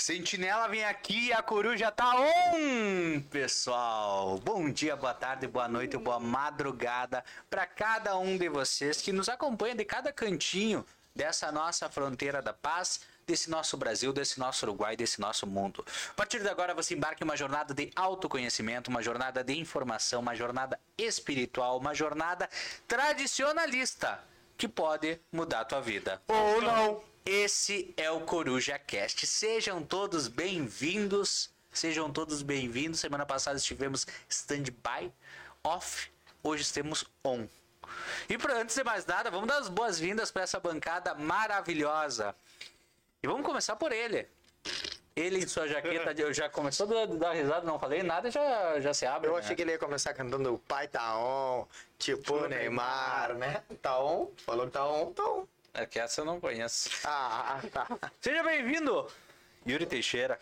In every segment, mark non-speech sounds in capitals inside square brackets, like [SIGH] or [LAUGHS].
Sentinela vem aqui e a coruja tá on, pessoal. Bom dia, boa tarde, boa noite, boa madrugada para cada um de vocês que nos acompanha de cada cantinho dessa nossa fronteira da paz, desse nosso Brasil, desse nosso Uruguai, desse nosso mundo. A partir de agora você embarca em uma jornada de autoconhecimento, uma jornada de informação, uma jornada espiritual, uma jornada tradicionalista que pode mudar a tua vida. Ou não. Esse é o Coruja Cast. Sejam todos bem-vindos. Sejam todos bem-vindos. Semana passada estivemos stand-by, off. Hoje estamos on. E para antes de mais nada, vamos dar as boas-vindas para essa bancada maravilhosa. E vamos começar por ele. Ele em sua jaqueta, eu já começou a dar risada, não falei nada, já, já se abre. Eu né? achei que ele ia começar cantando o pai tá on, tipo Neymar, né? Tá on, falou que tá on, tá on. É que essa eu não conheço. [LAUGHS] Ah, tá. Seja bem-vindo, Yuri Teixeira.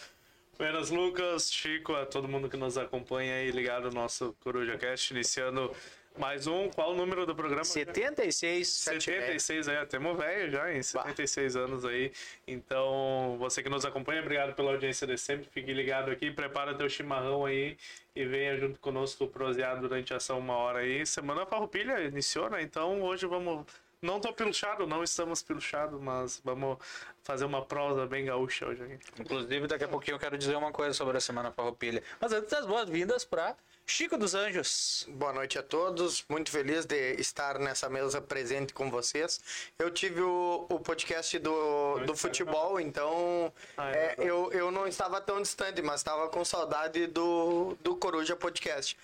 Buenas, Lucas, Chico, a todo mundo que nos acompanha aí ligado no nosso Coruja Cast, iniciando mais um. Qual o número do programa? 76. 76, é, temos velho já, em 76 anos aí. Então, você que nos acompanha, obrigado pela audiência de sempre. Fique ligado aqui, prepara teu chimarrão aí e venha junto conosco prosear durante essa uma hora aí. Semana Farroupilha iniciou, né? Então, hoje vamos. Não tô pilchado, não estamos pilchados, mas vamos fazer uma prosa bem gaúcha hoje aqui. Inclusive, daqui a pouquinho eu quero dizer uma coisa sobre a Semana Farroupilha. Mas antes das boas-vindas para Chico dos Anjos. Boa noite a todos, muito feliz de estar nessa mesa presente com vocês. Eu tive o, o podcast do, do futebol, então Ah, é, é. eu, eu não estava tão distante, mas estava com saudade do, do Coruja Podcast.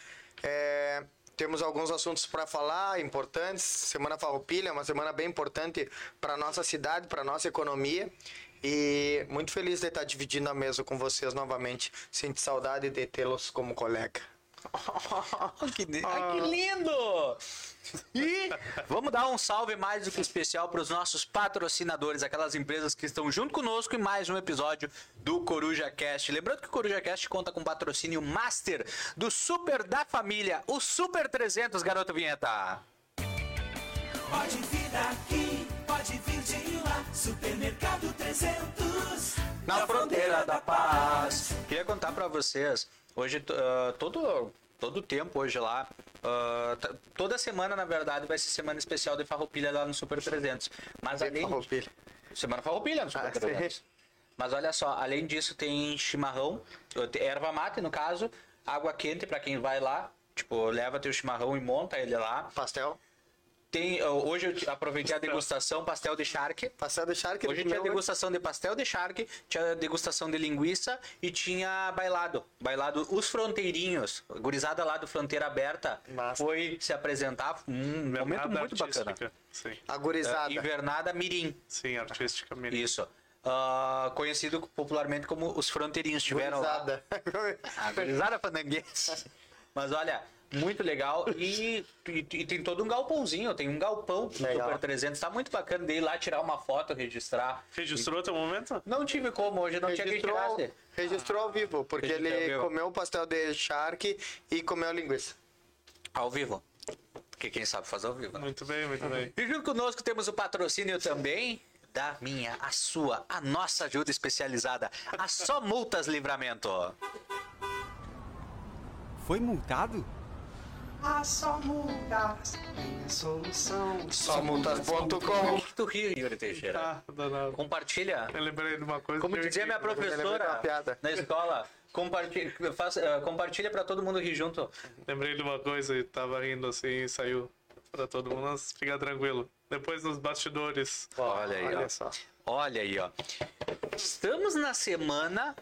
É, temos alguns assuntos para falar importantes. Semana Farroupilha é uma semana bem importante para nossa cidade, para nossa economia. E muito feliz de estar dividindo a mesa com vocês novamente. Sinto saudade de tê-los como colega. [LAUGHS] que, ah, que lindo! E vamos dar um salve mais do que especial para os nossos patrocinadores, aquelas empresas que estão junto conosco em mais um episódio do Coruja Cast. Lembrando que o Coruja Cast conta com patrocínio master do Super da Família, o Super 300, garoto vinheta. Pode vir daqui, pode vir de lá. Supermercado 300. Na fronteira da paz. Queria contar para vocês, hoje ah, todo todo tempo hoje lá, t- toda semana na verdade vai ser semana especial de Farroupilha lá no Super 300. Mas além Farroupilha. Semana Farroupilha no Super Ah, 300. Mas olha só, além disso tem chimarrão, erva mate no caso, água quente para quem vai lá, tipo, leva teu chimarrão e monta ele lá. Pastel. Tem, hoje eu te- aproveitei a degustação pastel de charque. Pastel de charque. Hoje ele tinha comeu, degustação de pastel de charque, tinha degustação de linguiça e tinha bailado. Bailado os fronteirinhos. A gurizada lá do Fronteira Aberta Massa. foi se apresentar. Um momento Nada muito bacana. artística. Sim, A gurizada. Invernada Mirim. sim, artisticamente. Isso. Ah, conhecido popularmente como os fronteirinhos. Tiveram lá. Gurizada. [LAUGHS] A gurizada fandanguense. [LAUGHS] Mas olha, muito legal. E, e- e tem todo um galpãozinho. Tem um galpão do Legal. Super 300. Tá muito bacana de ir lá tirar uma foto, registrar. Registrou teu momento? Não tive como, hoje não tinha quem registrou, tirasse. registrou ao vivo, porque Registrou ele vivo. comeu o pastel de charque e comeu a linguiça. Ao vivo. Porque quem sabe faz ao vivo. né? Muito bem, muito bem. E junto conosco temos o patrocínio também da minha, a sua, a nossa ajuda especializada, a Só Multas Livramento. Foi multado? Somultas.com Por que tu ri, Yuri Teixeira? Ah. Compartilha. Eu lembrei de uma coisa. Como que eu- dizia minha professora piada. na escola, compartilha, faz, eh, compartilha pra todo mundo rir junto. Lembrei de uma coisa e tava rindo assim e saiu pra todo mundo. Mas fica tranquilo. Depois nos bastidores. Olha aí, Olha ó. só. Olha aí, ó. Estamos na semana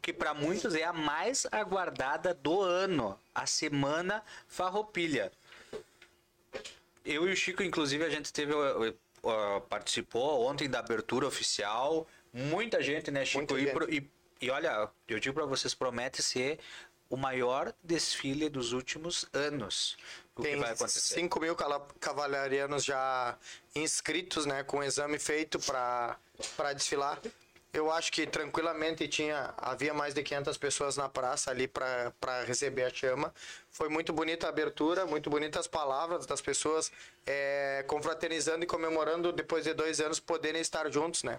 que para muitos é a mais aguardada do ano, a semana Farroupilha. Eu e o Chico, inclusive, a gente teve uh, participou ontem da abertura oficial. Muita gente, né, Chico? Muita E, gente. pro- e, e olha, eu digo para vocês, promete ser o maior desfile dos últimos anos. O que Tem vai acontecer? 5 mil cavalarianos já inscritos, né? Com o exame feito para desfilar. Eu acho que tranquilamente tinha havia mais de 500 pessoas na praça ali para receber a chama. Foi muito bonita a abertura, muito bonitas palavras das pessoas é, confraternizando e comemorando depois de dois anos poderem estar juntos, né?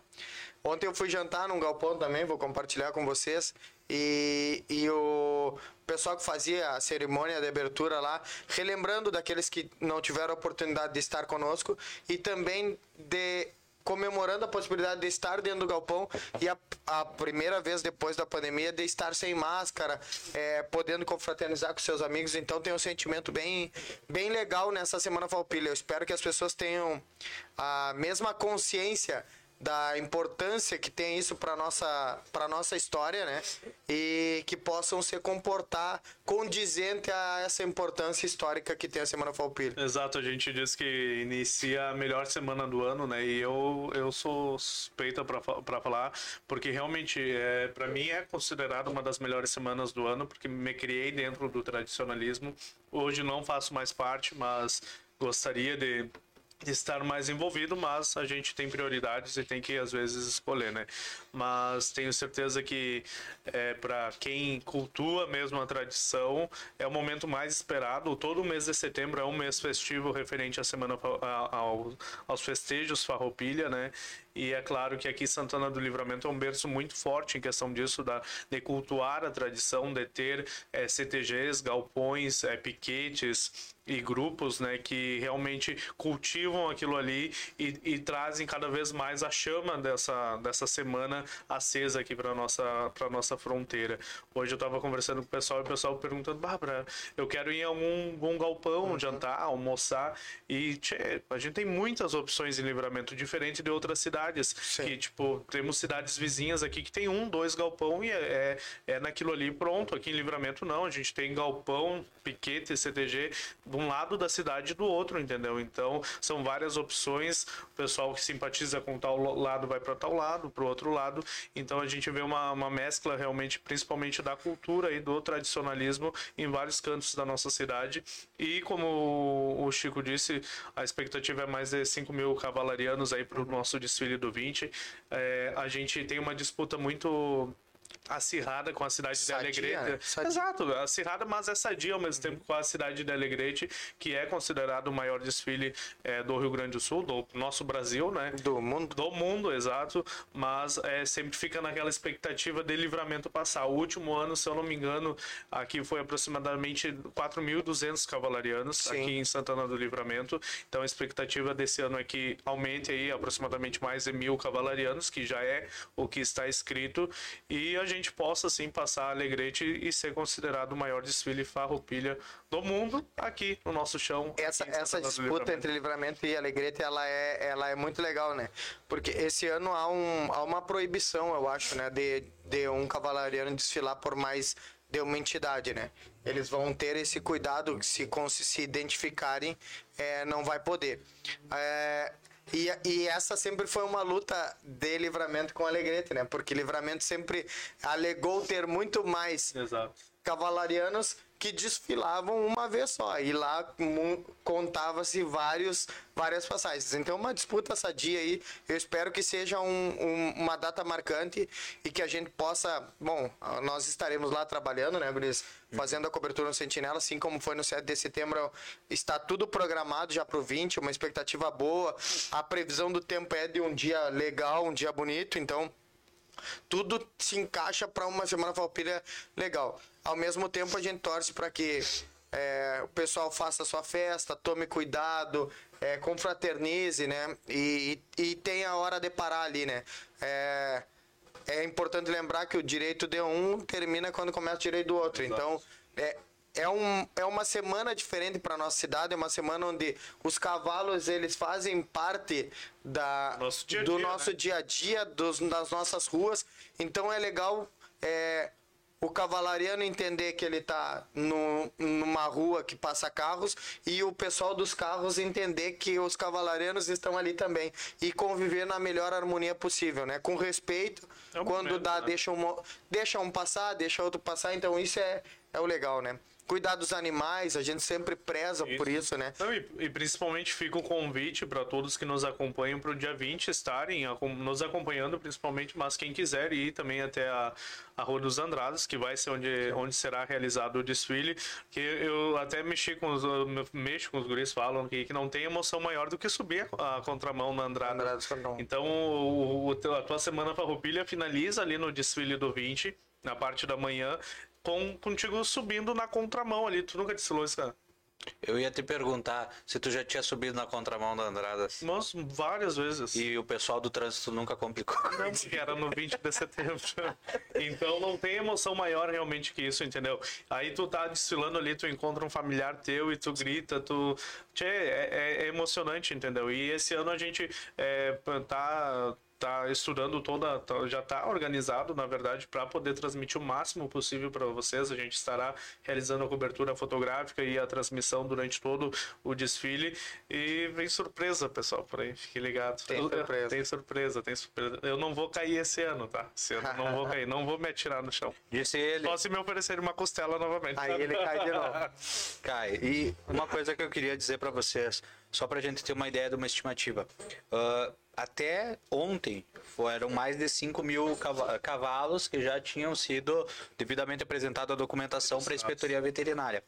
Ontem eu fui jantar num galpão também, vou compartilhar com vocês. E, e o pessoal que fazia a cerimônia de abertura lá, relembrando daqueles que não tiveram a oportunidade de estar conosco e também de comemorando a possibilidade de estar dentro do galpão e a, a primeira vez depois da pandemia de estar sem máscara, é, podendo confraternizar com seus amigos. Então tem um sentimento bem, bem legal nessa Semana Falpilha. Eu espero que as pessoas tenham a mesma consciência da importância que tem isso para nossa para nossa história, né? E que possam se comportar condizente a essa importância histórica que tem a Semana Falpilha. Exato, a gente diz que inicia a melhor semana do ano, né? E eu eu sou suspeita para falar, porque realmente é para mim é considerado uma das melhores semanas do ano, porque me criei dentro do tradicionalismo. Hoje não faço mais parte, mas gostaria de estar mais envolvido, mas a gente tem prioridades e tem que às vezes escolher, né? Mas tenho certeza que é, para quem cultua mesmo a tradição é o momento mais esperado. Todo mês de setembro é um mês festivo referente à semana ao, aos festejos Farroupilha, né? E é claro que aqui Santana do Livramento é um berço muito forte em questão disso, da, de cultuar a tradição, de ter é, CTGs, galpões, é, piquetes e grupos né, que realmente cultivam aquilo ali e, e trazem cada vez mais a chama dessa, dessa semana acesa aqui para nossa para nossa fronteira. Hoje eu estava conversando com o pessoal e o pessoal perguntando, Bárbara, eu quero ir em algum, algum galpão, uhum. jantar, almoçar e tchê, a gente tem muitas opções em livramento diferente de outras cidades cidades. Sim. Que, tipo, temos cidades vizinhas aqui que tem um, dois galpão e é, é, é naquilo ali pronto. Aqui em Livramento não, a gente tem galpão, piquete, CTG de um lado da cidade e do outro, entendeu? Então, são várias opções. O pessoal que simpatiza com tal lado vai para tal lado, para o outro lado. Então, a gente vê uma, uma mescla realmente, principalmente da cultura e do tradicionalismo em vários cantos da nossa cidade. E como o Chico disse, a expectativa é mais de 5 mil cavalarianos aí para o nosso desfile do 20. É, a gente tem uma disputa muito acirrada com a cidade sadia, de Alegrete. Sadia. Exato, acirrada, mas é sadia ao mesmo tempo com a cidade de Alegrete, que é considerado o maior desfile é, do Rio Grande do Sul, do nosso Brasil, né? Do mundo. Do mundo, exato. Mas é, sempre fica naquela expectativa de livramento passar. O último ano, se eu não me engano, aqui foi aproximadamente 4.200 cavalarianos Sim. aqui em Santana do Livramento. Então a expectativa desse ano é que aumente aí aproximadamente mais de mil cavalarianos, que já é o que está escrito. E a gente possa sim passar Alegrete e ser considerado o maior desfile farroupilha do mundo aqui no nosso chão. Essa, essa disputa entre Livramento e Alegrete, ela é, ela é muito legal, né? Porque esse ano há, um, há uma proibição, eu acho, né? De, de um cavalariano desfilar por mais de uma entidade, né? Eles vão ter esse cuidado, se se identificarem, é, não vai poder. É, e, e essa sempre foi uma luta de livramento com Alegrete, né? Porque livramento sempre alegou ter muito mais Exato. cavalarianos que desfilavam uma vez só. E lá contava-se vários várias passagens. Então, uma disputa sadia aí. Eu espero que seja um, um, uma data marcante e que a gente possa. Bom, nós estaremos lá trabalhando, né, Guris? Fazendo a cobertura no Sentinela, assim como foi no 7 de setembro. Está tudo programado já para o 20, uma expectativa boa. A previsão do tempo é de um dia legal, um dia bonito. Então, tudo se encaixa para uma semana falpilha legal. Ao mesmo tempo, a gente torce para que é, o pessoal faça a sua festa, tome cuidado, é, confraternize, né? E, e, e tenha a hora de parar ali, né? É, é importante lembrar que o direito de um termina quando começa o direito do outro. Exato. Então, é, é, um, é uma semana diferente para nossa cidade, é uma semana onde os cavalos eles fazem parte da, nosso dia do dia, nosso né? dia a dia, dos, das nossas ruas. Então é legal é, o cavalariano entender que ele está numa rua que passa carros e o pessoal dos carros entender que os cavalarianos estão ali também e conviver na melhor harmonia possível, né? Com respeito, é um quando momento, dá, né? deixa, um, deixa um passar, deixa outro passar. Então isso é, é o legal, né? Cuidar dos animais, a gente sempre preza por isso, né? Não, e, e principalmente fica o convite para todos que nos acompanham para o dia 20 estarem nos acompanhando, principalmente, mas quem quiser ir também até a, a Rua dos Andradas, que vai ser onde, onde será realizado o desfile. Que eu até mexi com os, mexo com os guris, falam que, que não tem emoção maior do que subir a, a contramão na Andrada. Então, o, o a tua semana farroupilha finaliza ali no desfile do 20, na parte da manhã, com, contigo subindo na contramão ali. Tu nunca desfilou isso, cara? Eu ia te perguntar se tu já tinha subido na contramão da Andradas. Nós, várias vezes. E o pessoal do trânsito nunca complicou. Não, [LAUGHS] porque era no 20 de setembro. Então não tem emoção maior realmente que isso, entendeu? Aí tu tá desfilando ali, tu encontra um familiar teu e tu grita, tu. Tchê, é, é- é emocionante, entendeu? E esse ano a gente é, tá. Tá estudando toda, tá- já tá organizado, na verdade, para poder transmitir o máximo possível para vocês. A gente estará realizando a cobertura fotográfica e a transmissão durante todo o desfile. E vem surpresa, pessoal, por aí. Fique ligado. Tem surpresa. Tem surpresa, tem surpresa. Eu não vou cair esse ano, tá? Esse ano eu não vou [LAUGHS] cair, não vou me atirar no chão. Disse ele. Só se me oferecerem uma costela novamente. Aí ele cai de novo. [LAUGHS] Cai. E uma coisa que eu queria dizer pra vocês, só pra gente ter uma ideia de uma estimativa. Ah, até ontem foram mais de 5 mil cava- cavalos que já tinham sido devidamente apresentada a documentação para a inspetoria veterinária.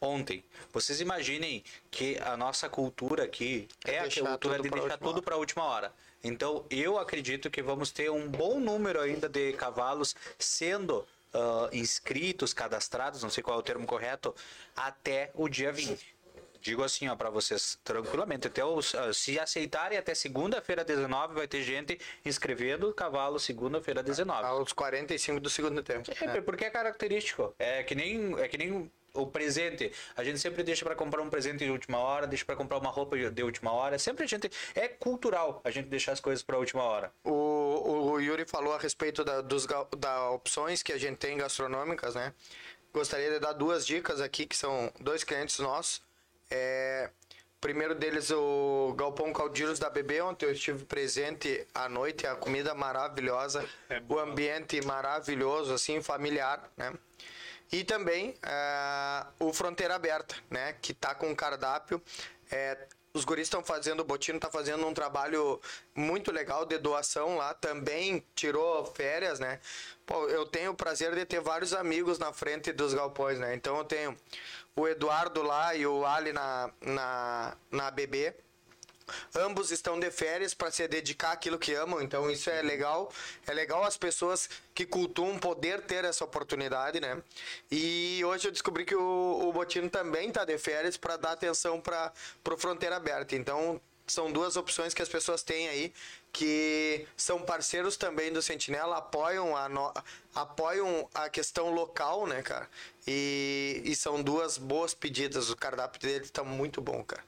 Ontem. Vocês imaginem que a nossa cultura aqui é, a deixar cultura de deixar tudo para a última hora. Então, eu acredito que vamos ter um bom número ainda de cavalos sendo ah, inscritos, cadastrados, não sei qual é o termo correto, até o dia 20. Digo assim, ó, para vocês tranquilamente, até os, ah, se aceitarem até segunda-feira 19 vai ter gente inscrevendo cavalo segunda-feira 19. Aos 45 do segundo tempo. É, porque é característico. É que nem é que nem o presente. A gente sempre deixa para comprar um presente de última hora, deixa para comprar uma roupa de última hora. Sempre a gente é cultural a gente deixar as coisas para última hora. O, o Yuri falou a respeito da, dos, da opções que a gente tem gastronômicas, né? Gostaria de dar duas dicas aqui, que são dois clientes nossos. É, primeiro deles, o Galpão Caldiros da BB, onde eu estive presente à noite. A comida maravilhosa, É o ambiente maravilhoso, assim, familiar, né? E também é, o Fronteira Aberta, né? Que tá com cardápio. É, os guris estão fazendo, o Botino tá fazendo um trabalho muito legal de doação lá. Também tirou férias, né? Pô, eu tenho o prazer de ter vários amigos na frente dos galpões, né? Então eu tenho o Eduardo lá e o Ali na, na, na BB. Ambos estão de férias para se dedicar àquilo que amam, então isso é legal. É legal as pessoas que cultuam poder ter essa oportunidade, né? E hoje eu descobri que o, o Botino também está de férias para dar atenção para o Fronteira Aberta. Então são duas opções que as pessoas têm aí que são parceiros também do Sentinela, apoiam a, no- apoiam a questão local, né, cara? E, e são duas boas pedidas. O cardápio dele tá muito bom, cara.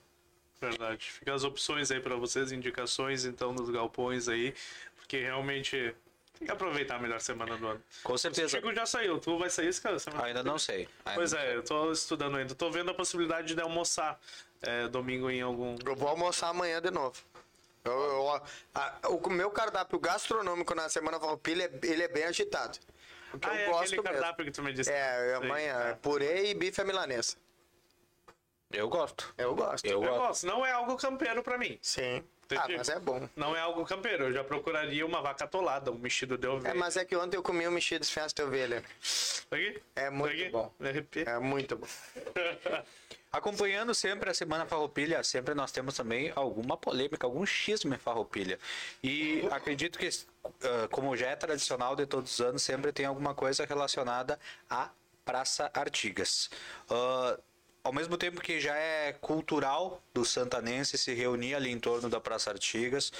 Verdade. Fica as opções aí para vocês, indicações então nos galpões aí, porque realmente tem que aproveitar a melhor semana do ano. Com O certeza. Chico já saiu, tu vai sair esse cara semana? Ainda não sei. Ainda Pois não é, eu tô estudando ainda. Tô vendo a possibilidade de almoçar é, domingo em algum. Eu vou almoçar amanhã de novo. Eu- eu- a- o meu cardápio gastronômico na Semana Farroupilha, ele é bem agitado. Porque Ah, eu é gosto aquele mesmo. cardápio que tu me disse. É, Sei. amanhã, é purê e bife à milanesa. Eu gosto. Eu gosto. Eu Eu gosto. gosto. Não é algo campeiro pra mim. Sim. Entendi. Ah, mas é bom. Não é algo campeiro. Eu já procuraria uma vaca atolada, um mexido de ovelha. É, mas é que ontem eu comi um mexido de festa de ovelha. Aqui? É muito aqui? bom. Me arrepio. É muito bom. [LAUGHS] Acompanhando sempre a Semana Farroupilha, sempre nós temos também alguma polêmica, algum xisme em Farroupilha. E acredito que, ah, como já é tradicional de todos os anos, sempre tem alguma coisa relacionada à Praça Artigas. Ah, ao mesmo tempo que já é cultural do santanense se reunir ali em torno da Praça Artigas,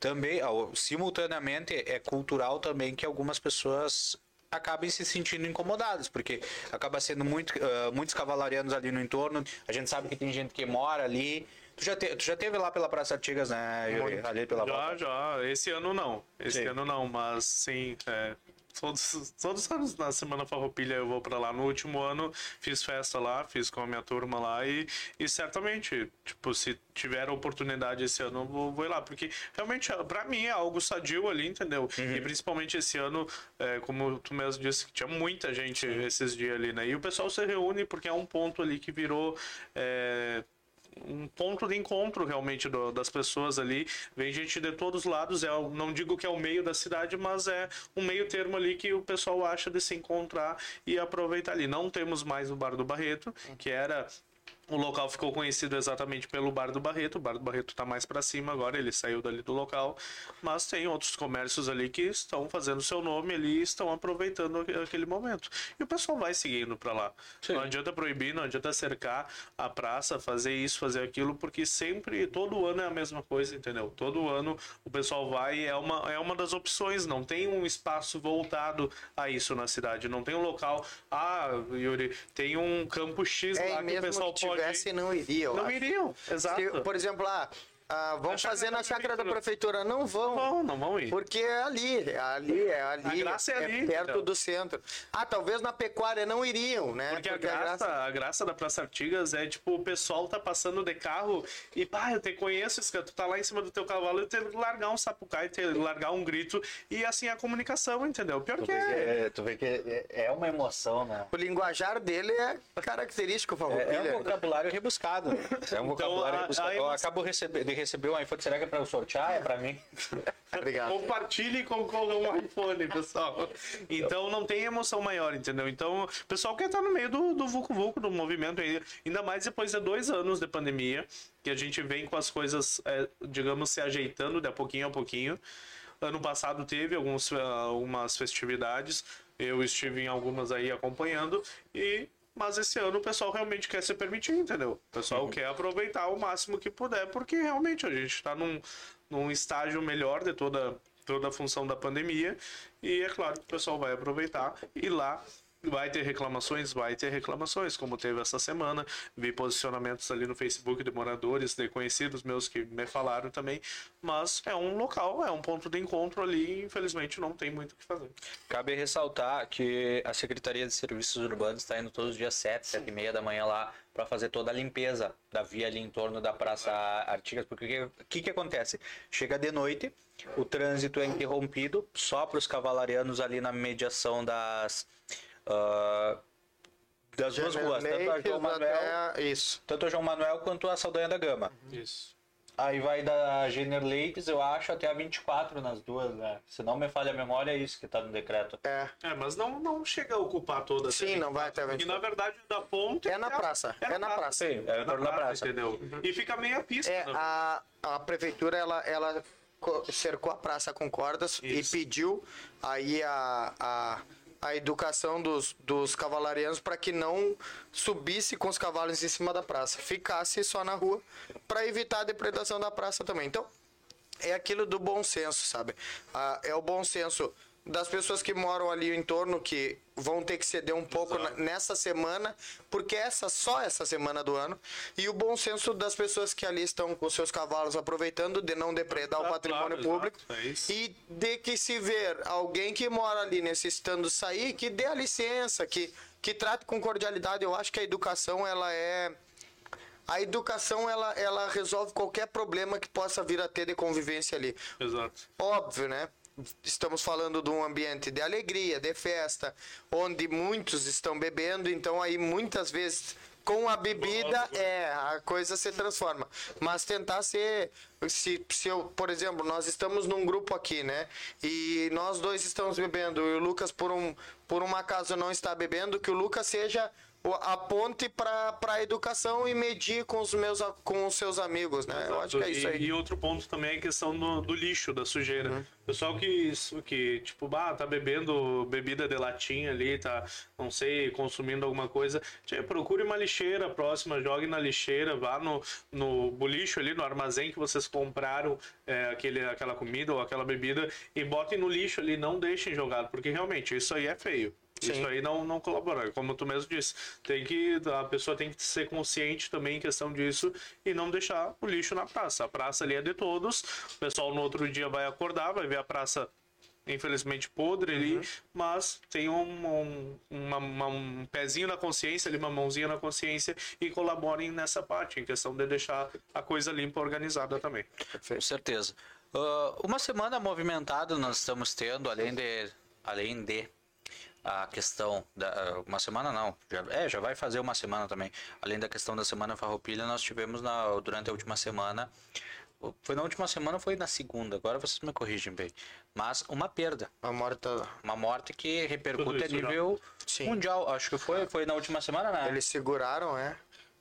também, ao- simultaneamente, é cultural também que algumas pessoas acabem se sentindo incomodados, porque acaba sendo muito, ah, muitos cavalarianos ali no entorno. A gente sabe que tem gente que mora ali. Tu já, te, tu já teve lá pela Praça Artigas, né, Yuri? Ali pela Já, volta. já. Esse ano não. Esse Sim. ano não, mas sim. é, todos, todos os anos na Semana Farroupilha eu vou para lá. No último ano fiz festa lá, fiz com a minha turma lá e, e certamente, tipo, se tiver a oportunidade esse ano, eu vou, vou ir lá. Porque realmente, para mim, é algo sadio ali, entendeu? Uhum. E principalmente esse ano, é, como tu mesmo disse, que tinha muita gente esses dias ali, né? E o pessoal se reúne porque é um ponto ali que virou. É, um ponto de encontro realmente do- das pessoas ali. Vem gente de todos os lados. É, não digo que é o meio da cidade, mas é um meio termo ali que o pessoal acha de se encontrar e aproveitar ali. Não temos mais o Bar do Barreto, que era. O local ficou conhecido exatamente pelo Bar do Barreto. O Bar do Barreto está mais para cima agora, ele saiu dali do local. Mas tem outros comércios ali que estão fazendo seu nome ali e estão aproveitando aque- aquele momento. E o pessoal vai seguindo para lá. Não adianta proibir, não adianta cercar a praça, fazer isso, fazer aquilo, porque sempre, todo ano é a mesma coisa, entendeu? Todo ano o pessoal vai, é uma, é uma das opções, não tem um espaço voltado a isso na cidade, não tem um local, ah, Yuri, tem um campo X É, lá que o pessoal que pode tivesse, não iria. eu Não acho. iriam, exato. Se, por exemplo, lá, ah, vamos chácara fazer na chácara da prefeitura. Não vão. Não vão, não vão ir. Porque é ali, é ali, é ali. A graça é ali, perto então. do centro. Ah, talvez na pecuária não iriam, né? Porque, a, graça, a graça da Praça Artigas é, tipo, o pessoal tá passando de carro e, pá, eu te conheço, esse cara, tu tá lá em cima do teu cavalo e ter que largar um sapucai, ter que largar um grito e, assim, a comunicação, entendeu? Pior Tu que é. é, tu vê que é, é uma emoção, né? O linguajar dele é característico, É, Farroupilha. é um vocabulário rebuscado. É um vocabulário a- rebuscado. a Eu emoção- acabo recebe- de receber um iPhone. Será que é pra eu sortear? É pra mim? [LAUGHS] Obrigado. Compartilhe e concorra um iPhone, pessoal. Então não tem emoção maior, entendeu? Então o pessoal quer estar no meio do, do Vucu Vucu, do movimento. Ainda mais depois de dois anos de pandemia, que a gente vem com as coisas, é, digamos, se ajeitando de pouquinho a pouquinho. Ano passado teve alguns, ah, algumas festividades, eu estive em algumas aí acompanhando e mas esse ano o pessoal realmente quer se permitir, entendeu? O pessoal quer aproveitar o máximo que puder, porque realmente a gente está num, num estágio melhor de toda, toda a função da pandemia. E é claro que o pessoal vai aproveitar e lá vai ter reclamações, vai ter reclamações, como teve essa semana. Vi posicionamentos ali no Facebook de moradores, de conhecidos meus que me falaram também. Mas é um local, é um ponto de encontro ali e infelizmente não tem muito o que fazer. Cabe ressaltar que a Secretaria de Serviços Urbanos está indo todos os dias 7, 7 e meia da manhã lá para fazer toda a limpeza da via ali em torno da Praça Artigas. Porque o que, que acontece? Chega de noite, o trânsito é interrompido só para os cavalarianos ali na mediação das. Ah, das duas ruas, tanto a João Manuel. Isso. tanto a João Manuel quanto a Saldanha da Gama. Isso. Aí vai da Jenner Leites, eu acho, até a 24 nas duas, né? Se não me falha a memória, é isso que tá no decreto. É. É, mas não, não chega a ocupar toda a Sim, não vai até a Porque 24. na verdade da ponte. É na praça, é na praça. Sim, é em torno da praça. Entendeu? E fica meia pista. É, né? a, a prefeitura, ela, ela co- cercou a praça com cordas Isso. e pediu aí a, a, a educação dos, dos cavalarianos para que não subisse com os cavalos em cima da praça, ficasse só na rua para evitar a depredação da praça também. Então, é aquilo do bom senso, sabe? Ah, é o bom senso das pessoas que moram ali em torno que vão ter que ceder um pouco na- nessa semana, porque essa só essa semana do ano, e o bom senso das pessoas que ali estão com seus cavalos aproveitando de não depredar o Claro, patrimônio exato, público é e de que se ver alguém que mora ali necessitando sair, que dê a licença, que que trate com cordialidade. Eu acho que a educação ela é a educação ela, ela resolve qualquer problema que possa vir a ter de convivência ali. Exato. Óbvio, né? Estamos falando de um ambiente de alegria, de festa, onde muitos estão bebendo, então aí muitas vezes com a bebida é a coisa se transforma. Mas tentar ser se, se eu, por exemplo, nós estamos num grupo aqui, né? E nós dois estamos bebendo e o Lucas por um por um acaso não está bebendo, que o Lucas seja a ponte para a educação e medir com os meus com os seus amigos, né? Eu acho que é isso e, aí. Uhum. e outro ponto também é a questão do, do lixo, da sujeira. Pessoal que, isso- que, tipo, bah, tá bebendo bebida de latinha ali, tá, não sei, consumindo alguma coisa. Tchê, procure uma lixeira próxima, jogue na lixeira, vá no, no bolicho ali, no armazém que vocês compraram é, aquele, aquela comida ou aquela bebida e botem no lixo ali, não deixem jogado, porque realmente isso aí é feio. Isso Sim. aí não, não colabora, como tu mesmo disse. Tem que, a pessoa tem que ser consciente também em questão disso e não deixar o lixo na praça. A praça ali é de todos. O pessoal no outro dia vai acordar, vai ver a praça infelizmente podre ali, mas tem um, um, uma- uma- um pezinho na consciência, ali, uma mãozinha na consciência e colaborem nessa parte, em questão de deixar a coisa limpa, organizada também. Com certeza. Ah, uma semana movimentada nós estamos tendo, além de, além de a questão da uma semana não, já, é, já vai fazer uma semana também. Além da questão da semana Farroupilha, nós tivemos na, durante a última semana foi na última semana ou foi na segunda? Agora vocês me corrigem bem. Mas uma perda, A morta. uma morte que repercute a nível Sim. mundial. Acho que foi, foi na última semana, né? Eles seguraram, é.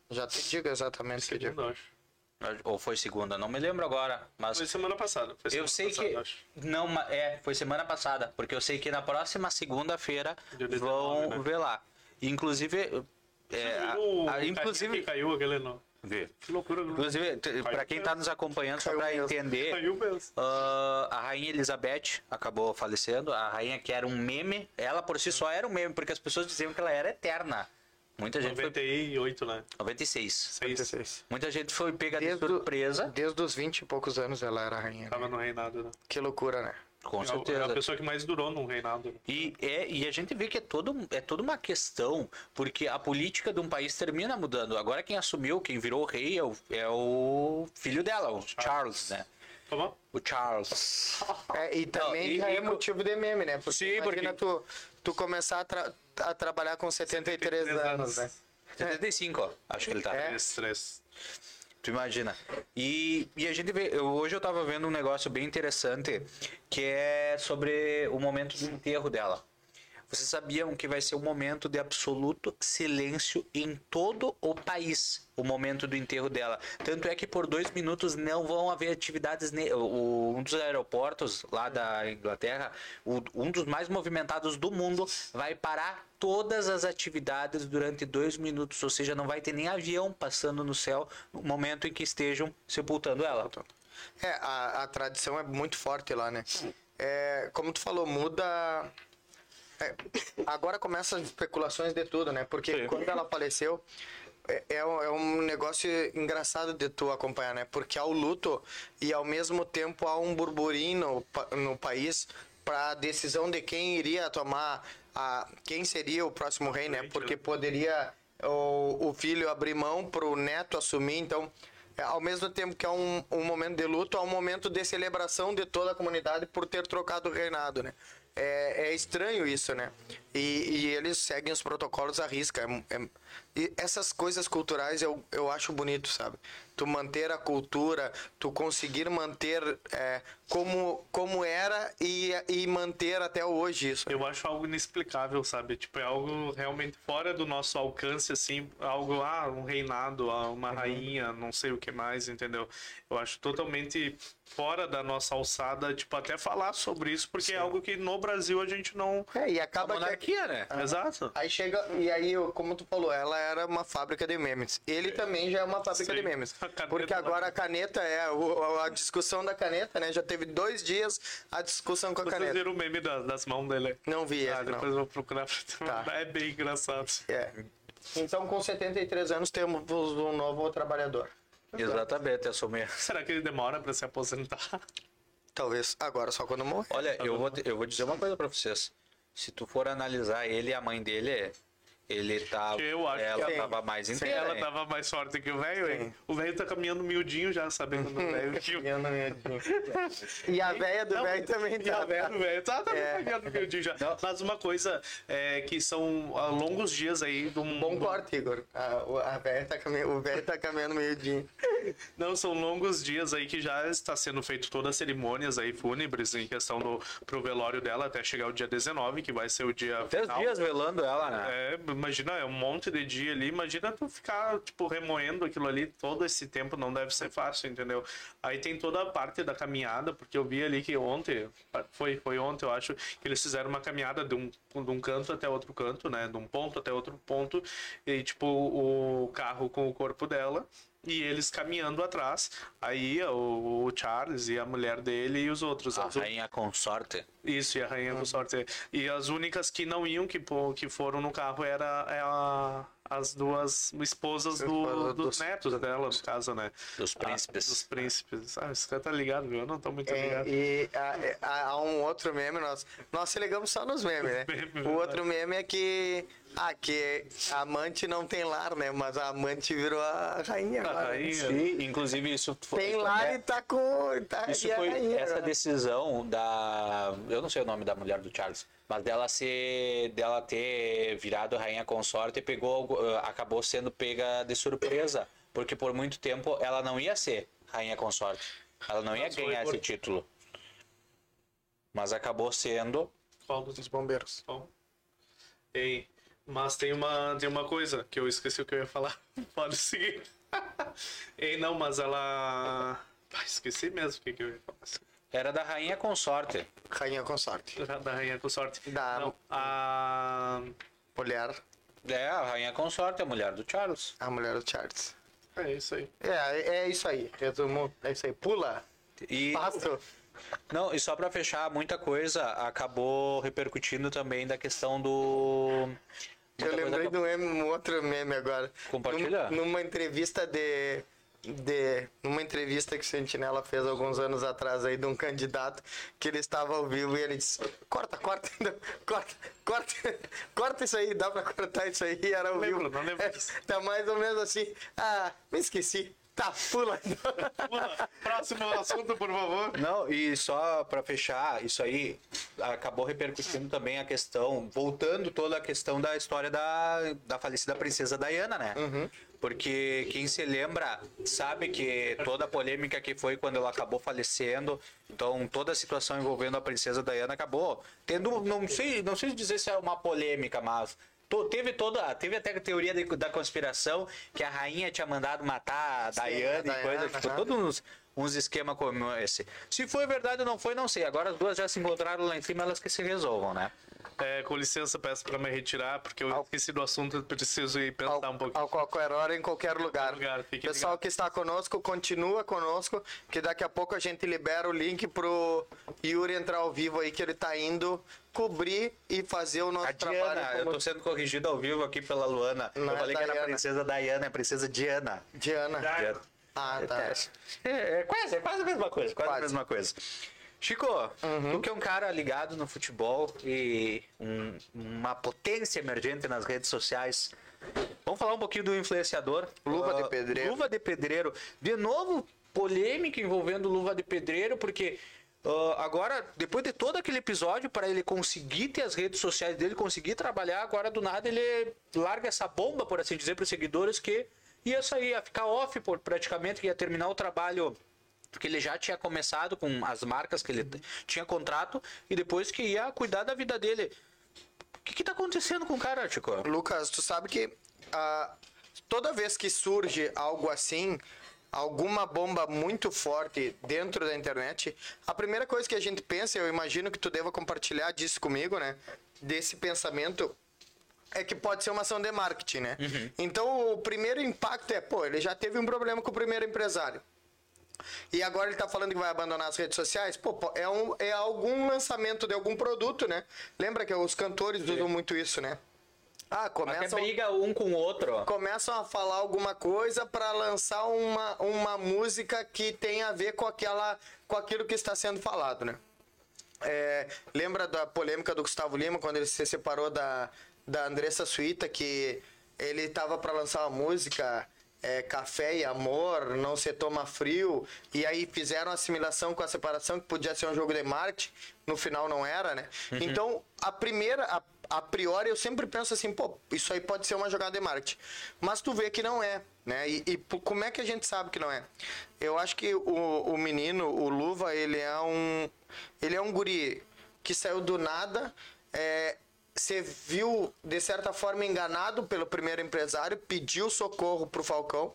Já te digo exatamente que dia. Segunda, acho. Ou foi segunda, não me lembro agora. Mas Foi semana passada. foi Eu semana sei passada, que. acho. Não, é, foi semana passada. Porque eu sei que na próxima segunda-feira Dia 19, vão né? ver lá. Inclusive. É, a- a- inclusive. que caiu aquele não. Vê. Que loucura, não. Inclusive, t- pra quem tá nos acompanhando, só Caiu pra mesmo. entender. Caiu mesmo. ah, a rainha Elizabeth acabou falecendo. A rainha que era um meme, ela por si só era um meme, porque as pessoas diziam que ela era eterna. Muita gente foi. 98, né? 96. 6. 96. Muita gente foi pega de Desde o- surpresa. Desde os 20 e poucos anos ela era rainha. né? Tava no reinado, né? Que loucura, né? Com É a- É a certeza. pessoa que mais durou num reinado. né? E, é, e a gente vê que é, todo, é toda uma questão, porque a política de um país termina mudando. Agora quem assumiu, quem virou rei é o, é o filho dela, o Charles, né? Como? O Charles. É, e também e- já e é co- motivo de meme, né? Porque Sim, imagina porque- tu, tu começar a, tra- a trabalhar com 73 anos, né? 75, ó, acho que ele tá. É. Três, três. Tu imagina. E, e a gente vê, eu- hoje eu tava vendo um negócio bem interessante, que é sobre o momento do enterro dela. Vocês sabiam que vai ser um momento de absoluto silêncio em todo o país, o momento do enterro dela. Tanto é que por dois minutos não vão haver atividades. ne- o- Um dos aeroportos lá da Inglaterra, o- um dos mais movimentados do mundo, vai parar todas as atividades durante dois minutos. Ou seja, não vai ter nem avião passando no céu no momento em que estejam sepultando ela. É, a, a tradição é muito forte lá, né? É, como tu falou, muda. É, agora começam as especulações de tudo, né? Porque Sim. quando ela faleceu, é, é um- é um negócio engraçado de tu acompanhar, né? Porque há o luto e ao mesmo tempo há um burburinho no, no país para a decisão de quem iria tomar a quem seria o próximo rei, né? Porque né? poderia o, o filho abrir mão para o neto assumir, então é, ao mesmo tempo que é um, um momento de luto, é um momento de celebração de toda a comunidade por ter trocado o reinado, né? É, é estranho isso, né? E, e eles seguem os protocolos à risca. É- é- essas coisas culturais eu, eu acho bonito, sabe? Tu manter a cultura, tu conseguir manter é, como, como era e, e manter até hoje isso. Eu acho algo inexplicável, sabe? Tipo, é algo realmente fora do nosso alcance, assim. Algo, ah, um reinado, ah, uma rainha, não sei o que mais, entendeu? Eu acho totalmente fora da nossa alçada, tipo, até falar sobre isso, porque é algo que no Brasil a gente não. É, e A acaba que monarquia, né? Exato. Aí chega, e aí, como tu falou, ela era uma fábrica de memes. Ele também já é uma fábrica Sim. de memes. [LAUGHS] A Porque agora a caneta é o- a discussão da caneta, né? Já teve dois dias a discussão com a Vocês caneta. viram o meme da- das mãos dele? Não vi Ah, esse, depois não. eu vou procurar pra Tá. É bem engraçado. É. Então, com 73 anos, temos um novo trabalhador. Exatamente, assumir. Será que ele demora pra se aposentar? Talvez agora só quando morrer. Olha, eu vou, eu vou dizer uma coisa pra vocês. Se tu for analisar ele e a mãe dele, ele tá. Eu acho ela que sim. tava mais inteira. Ela hein? tava mais forte que o velho, hein? O velho tá caminhando miudinho já, sabendo do velho. que o- Eu não ia dizer. E a véia do velho também E a tá. velha do velho tá, tá É. caminhando miudinho já. Não. Mas uma coisa é que são ah, longos dias aí de um. Bom corte, Igor. A, a véia tá caminhando, o velho tá caminhando meio-dia. Não, são longos dias aí que já está sendo feito todas as cerimônias aí fúnebres em questão do pro velório dela até chegar o dia 19, que vai ser o dia Três final. dias velando ela, né? É, imagina, é um monte de dia ali. Imagina tu ficar, tipo, remoendo aquilo ali todo esse tempo, não deve ser fácil, entendeu? Aí tem toda a parte da caminhada, porque eu vi ali que ontem, foi, foi ontem, eu acho, que eles fizeram uma caminhada de um, de um canto até outro canto, né? De um ponto até outro ponto, e tipo, o carro com o corpo dela. E eles caminhando atrás, aí o, o Charles e a mulher dele e os outros. A As- rainha consorte. isso, e a rainha com sorte. E as únicas que não iam, que, que foram no carro, era é a, as duas esposas do- dos dos- netos dela, no caso, né? Dos Ah, príncipes. dos príncipes. Ah, esse cara tá ligado, viu? Eu não tô muito É, ligado. e há, um outro meme, nós, nós se ligamos só nos memes, né? [LAUGHS] Meme, O outro meme é que, ah, que a amante não tem lar, né? Mas a amante virou a rainha A agora. né? rainha. Sim, inclusive isso foi. Tem lar é, e tá com. Tá, Isso e a foi rainha essa agora. decisão da. Eu não sei o nome da mulher do Charles, mas dela ser. dela ter virado rainha consorte e pegou. eh, acabou sendo pega de surpresa. Porque por muito tempo ela não ia ser rainha consorte. Ela não ia ganhar por- esse título. Mas acabou sendo. Qual dos Os bombeiros. Bom. Ei, mas tem uma, tem uma coisa que eu esqueci o que eu ia falar. [LAUGHS] Pode seguir. [LAUGHS] Ei, não, mas ela. Ah, esqueci mesmo o que, que eu ia falar. Era da rainha consorte. Rainha consorte. Da, da rainha com sorte. Da- Não, a. Mulher, É, a rainha consorte, a mulher do Charles. a mulher do Charles. É isso aí. É, é isso aí. Resumo, é isso aí. Pula. E, Passo. não, e só pra fechar, muita coisa acabou repercutindo também da questão do. Eu muita coisa lembrei de um, meme, um outro meme agora. Compartilha. Num- numa entrevista de, de. Numa entrevista que o Sentinela fez alguns anos atrás aí de um candidato que ele estava ao vivo e ele disse: Corta, corta, [LAUGHS] corta, corta, corta isso aí, dá pra cortar isso aí, era ao Lembro, vivo. não lembro É, disso. tá mais ou menos assim. Ah, me esqueci. Tá, pula. [LAUGHS] Pula. Próximo assunto, por favor. Não, e só pra fechar, isso aí acabou repercutindo também a questão, voltando toda a questão da história da, da falecida princesa Diana, né? Porque quem se lembra sabe que toda a polêmica que foi quando ela acabou falecendo, então toda a situação envolvendo a princesa Diana acabou tendo, não sei, não sei dizer se é uma polêmica, mas teve toda, teve até a teoria da conspiração que a rainha tinha mandado matar a Sim, Diana a e coisa, Diana, tipo, aham. todo uns, uns esquemas como esse. Se foi verdade ou não foi, não sei. Agora as duas já se encontraram lá em cima, elas que se resolvam, né? É, com licença, peço pra me retirar, porque eu esqueci do assunto, eu preciso ir pensar Ao, um pouquinho. ao qualquer hora, em qualquer lugar. lugar, Pessoal ligado. que está conosco, continua conosco, que daqui a pouco a gente libera o link pro Yuri entrar ao vivo aí, que ele tá indo cobrir e fazer o nosso A trabalho. Diana, eu como tô sendo corrigido ao vivo aqui pela Luana. Não eu é falei que era a Diana. princesa Diana, é a princesa Diana. Diana. Diana. Ah, tá. É, é quase, é quase a mesma coisa, quase, Quase. a mesma coisa. Chico, tu que é um cara ligado no futebol e um- uma potência emergente nas redes sociais, vamos falar um pouquinho do influenciador. Luva de Ah, Pedreiro. Luva de Pedreiro. De novo, polêmica envolvendo Luva de Pedreiro, porque ah, agora, depois de todo aquele episódio, para ele conseguir ter as redes sociais dele, conseguir trabalhar, agora do nada ele larga essa bomba, por assim dizer, para os seguidores que ia sair, ia ficar off por, praticamente, que ia terminar o trabalho porque ele já tinha começado com as marcas que ele t- tinha contrato e depois que ia cuidar da vida dele. O que, que tá acontecendo com o cara, Chico? Lucas, tu sabe que ah, toda vez que surge algo assim, alguma bomba muito forte dentro da internet, a primeira coisa que a gente pensa, eu imagino que tu deva compartilhar disso comigo, né? Desse pensamento é que pode ser uma ação de marketing, né? Então o primeiro impacto é, pô, ele já teve um problema com o primeiro empresário. E agora ele tá falando que vai abandonar as redes sociais? Pô, é, um, é algum lançamento de algum produto, né? Lembra que os cantores usam muito isso, né? Ah, começam, briga um com o outro. começam a falar alguma coisa para lançar uma, uma música que tem a ver com, aquela, com aquilo que está sendo falado, né? É, lembra da polêmica do Gustavo Lima quando ele se separou da, da Andressa Suíta, que ele estava para lançar uma música é, Café e Amor, Não Se Toma Frio, e aí fizeram assimilação com a separação, que podia ser um jogo de marketing, no final não era, né? Então, a primeira, a, a priori, eu sempre penso assim, pô, isso aí pode ser uma jogada de marketing. Mas tu vê que não é, né? E, e como é que a gente sabe que não é? Eu acho que o, o menino, o Luva, ele é um. Ele é um guri que saiu do nada. É, você viu, de certa forma, enganado pelo primeiro empresário, pediu socorro pro Falcão.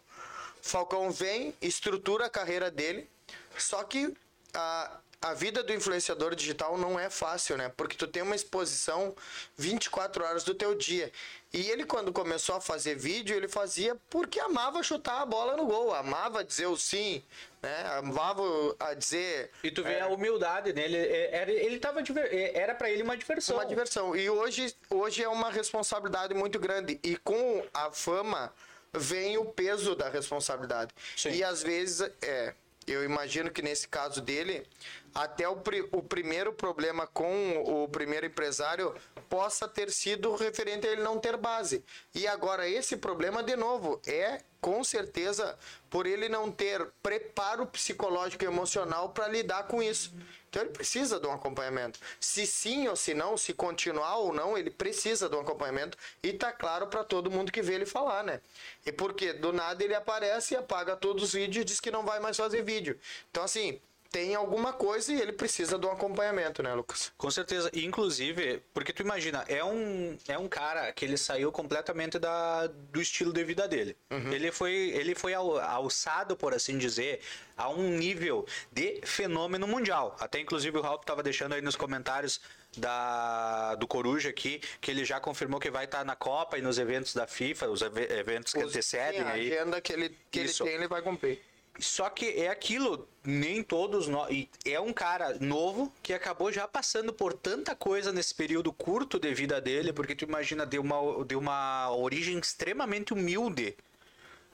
Falcão vem, estrutura a carreira dele. Só que ah, a vida do influenciador digital não é fácil, né? Porque tu tem uma exposição 24 horas do teu dia. E ele, quando começou a fazer vídeo, ele fazia porque amava chutar a bola no gol, amava dizer o sim, né? Amava a dizer. E tu vê é, a humildade nele. é, Era, ele tava é, Era pra ele uma diversão. uma diversão. E hoje, hoje é uma responsabilidade muito grande. E com a fama vem o peso da responsabilidade. Sim. E às vezes, é, eu imagino que nesse caso dele, até o, pri- o primeiro problema com o primeiro empresário possa ter sido referente a ele não ter base. E agora esse problema, de novo, é com certeza por ele não ter preparo psicológico e emocional para lidar com isso. Então ele precisa de um acompanhamento. Se sim ou se não, se continuar ou não, ele precisa de um acompanhamento e tá claro para todo mundo que vê ele falar, né? E porque do nada ele aparece e apaga todos os vídeos e diz que não vai mais fazer vídeo. Então assim, tem alguma coisa e ele precisa de um acompanhamento, né, Lucas? Com certeza. E, inclusive, porque tu imagina, é um, é um cara que ele saiu completamente da, do estilo de vida dele. Ele foi, ele foi al- alçado, por assim dizer, a um nível de fenômeno mundial. Até, inclusive, o Raul tava deixando aí nos comentários da, do Coruja aqui, que ele já confirmou que vai estar na Copa e nos eventos da FIFA, os eve- eventos que Os- antecedem sim, a aí. agenda que ele, que ele tem, ele vai cumprir. Só que é aquilo, nem todos nós. e É um cara novo que acabou já passando por tanta coisa nesse período curto de vida dele, porque tu imagina, de uma, de uma origem extremamente humilde.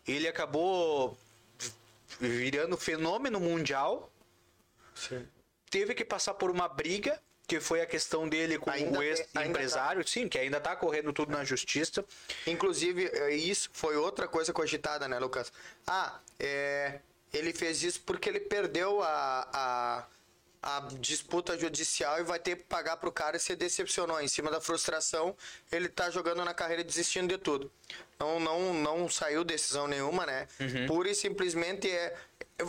Ele acabou virando fenômeno mundial, teve que passar por uma briga. Que foi a questão dele com Ainda o ainda tá. ex-empresário, sim, que ainda tá correndo tudo na justiça. Inclusive, é, isso foi outra coisa cogitada, né, Lucas? Ah, é, ele fez isso porque ele perdeu a, a, a disputa judicial e vai ter que pagar pro cara e se decepcionou. Em cima da frustração, ele tá jogando na carreira e desistindo de tudo. Não, não, não saiu decisão nenhuma, né? Pura e simplesmente é,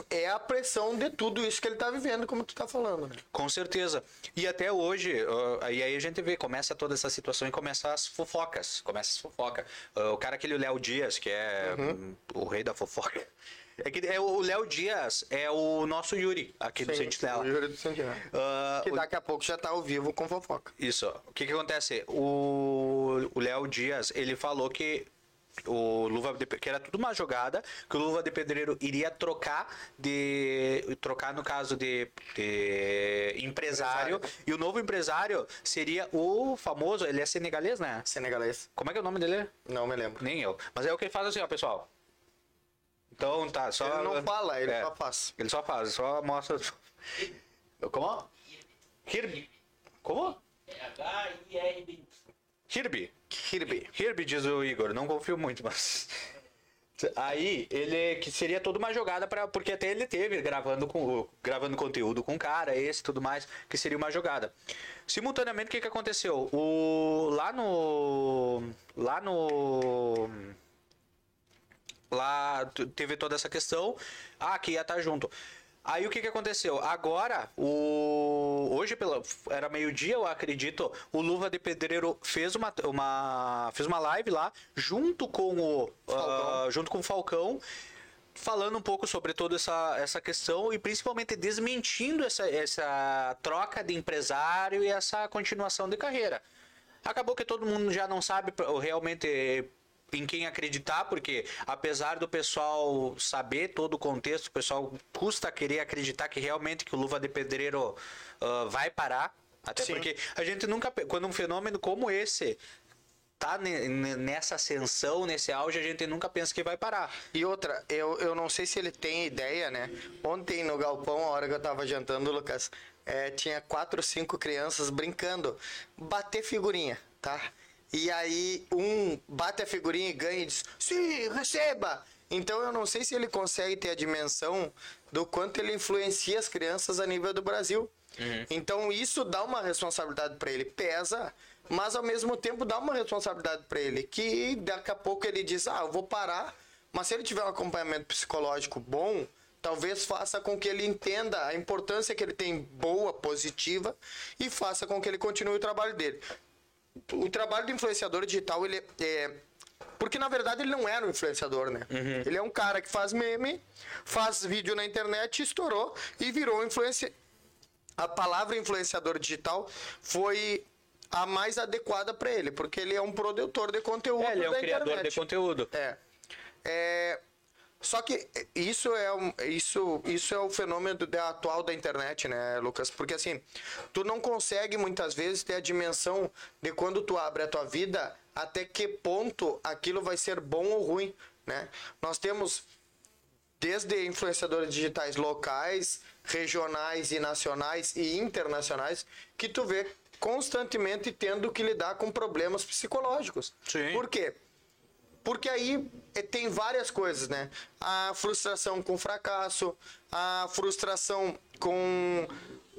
é a pressão de tudo isso que ele tá vivendo, como tu tá falando, né? Com certeza. E até hoje, ah, e aí a gente vê, começa toda essa situação e começa as fofocas. Começa as fofocas. Ah, o cara aquele Léo Dias, que é hum, o rei da fofoca. [LAUGHS] É que é, o Léo Dias é o nosso Yuri aqui do Sentinela. o Yuri do Sentinela. Ah, Que daqui a pouco já tá ao vivo com fofoca. Isso. O que que acontece? O Léo Dias, ele falou que o Luva de, que era tudo uma jogada, que o Luva de Pedreiro iria trocar de trocar no caso de, de empresário, Empresário. e o novo empresário seria o famoso, ele é senegalês, né? Senegalês. Como é que é o nome dele? Não me lembro. Nem eu. Mas é o que ele faz assim, ó, pessoal. Então tá, só Ele não fala, ele É. só faz. Ele só faz, só mostra. Como? Kirby. Como? H-I-R-B. Kirby. Kirby. Kirby, diz o Igor, não confio muito, mas. [LAUGHS] Aí, ele que seria toda uma jogada para porque até ele teve gravando com gravando conteúdo com o cara, esse tudo mais, que seria uma jogada. Simultaneamente, o que que aconteceu? O lá no lá no lá teve toda essa questão, ah, que ia estar junto. Aí o que que aconteceu? Agora, o hoje pela era meio-dia, eu acredito, o Luva de Pedreiro fez uma, uma fez uma live lá junto com o ah, junto com o Falcão falando um pouco sobre toda essa, essa questão e principalmente desmentindo essa, essa troca de empresário e essa continuação de carreira. Acabou que todo mundo já não sabe realmente em quem acreditar, porque apesar do pessoal saber todo o contexto, o pessoal custa querer acreditar que realmente que o Luva de Pedreiro ah, vai parar. Até Sim. porque a gente nunca. Quando um fenômeno como esse tá ne- ne- nessa ascensão, nesse auge, a gente nunca pensa que vai parar. E outra, eu, eu não sei se ele tem ideia, né? Ontem no galpão, a hora que eu tava jantando, Lucas, é, tinha quatro, cinco crianças brincando. Bater figurinha, tá? E aí um bate a figurinha e ganha e diz, sim, receba! Então eu não sei se ele consegue ter a dimensão do quanto ele influencia as crianças a nível do Brasil. Então isso dá uma responsabilidade para ele, pesa, mas ao mesmo tempo dá uma responsabilidade para ele, que daqui a pouco ele diz: "Ah, eu vou parar", mas se ele tiver um acompanhamento psicológico bom, talvez faça com que ele entenda a importância que ele tem boa, positiva e faça com que ele continue o trabalho dele. O trabalho do influenciador digital, ele é porque na verdade ele não era um influenciador, né? Ele é um cara que faz meme, faz vídeo na internet, estourou e virou influenci... a palavra influenciador digital foi a mais adequada para ele, porque ele é um produtor de conteúdo É, ele é um criador internet. de conteúdo. É. É, Só que isso é, um, isso, isso é o fenômeno da, atual da internet, né, Lucas? Porque assim, tu não consegue muitas vezes ter a dimensão de quando tu abre a tua vida, até que ponto aquilo vai ser bom ou ruim, né? Nós temos desde influenciadores digitais locais, regionais e nacionais e internacionais, que tu vê constantemente tendo que lidar com problemas psicológicos. Sim. Por quê? Porque aí eh, tem várias coisas, né? A frustração com o fracasso, a frustração com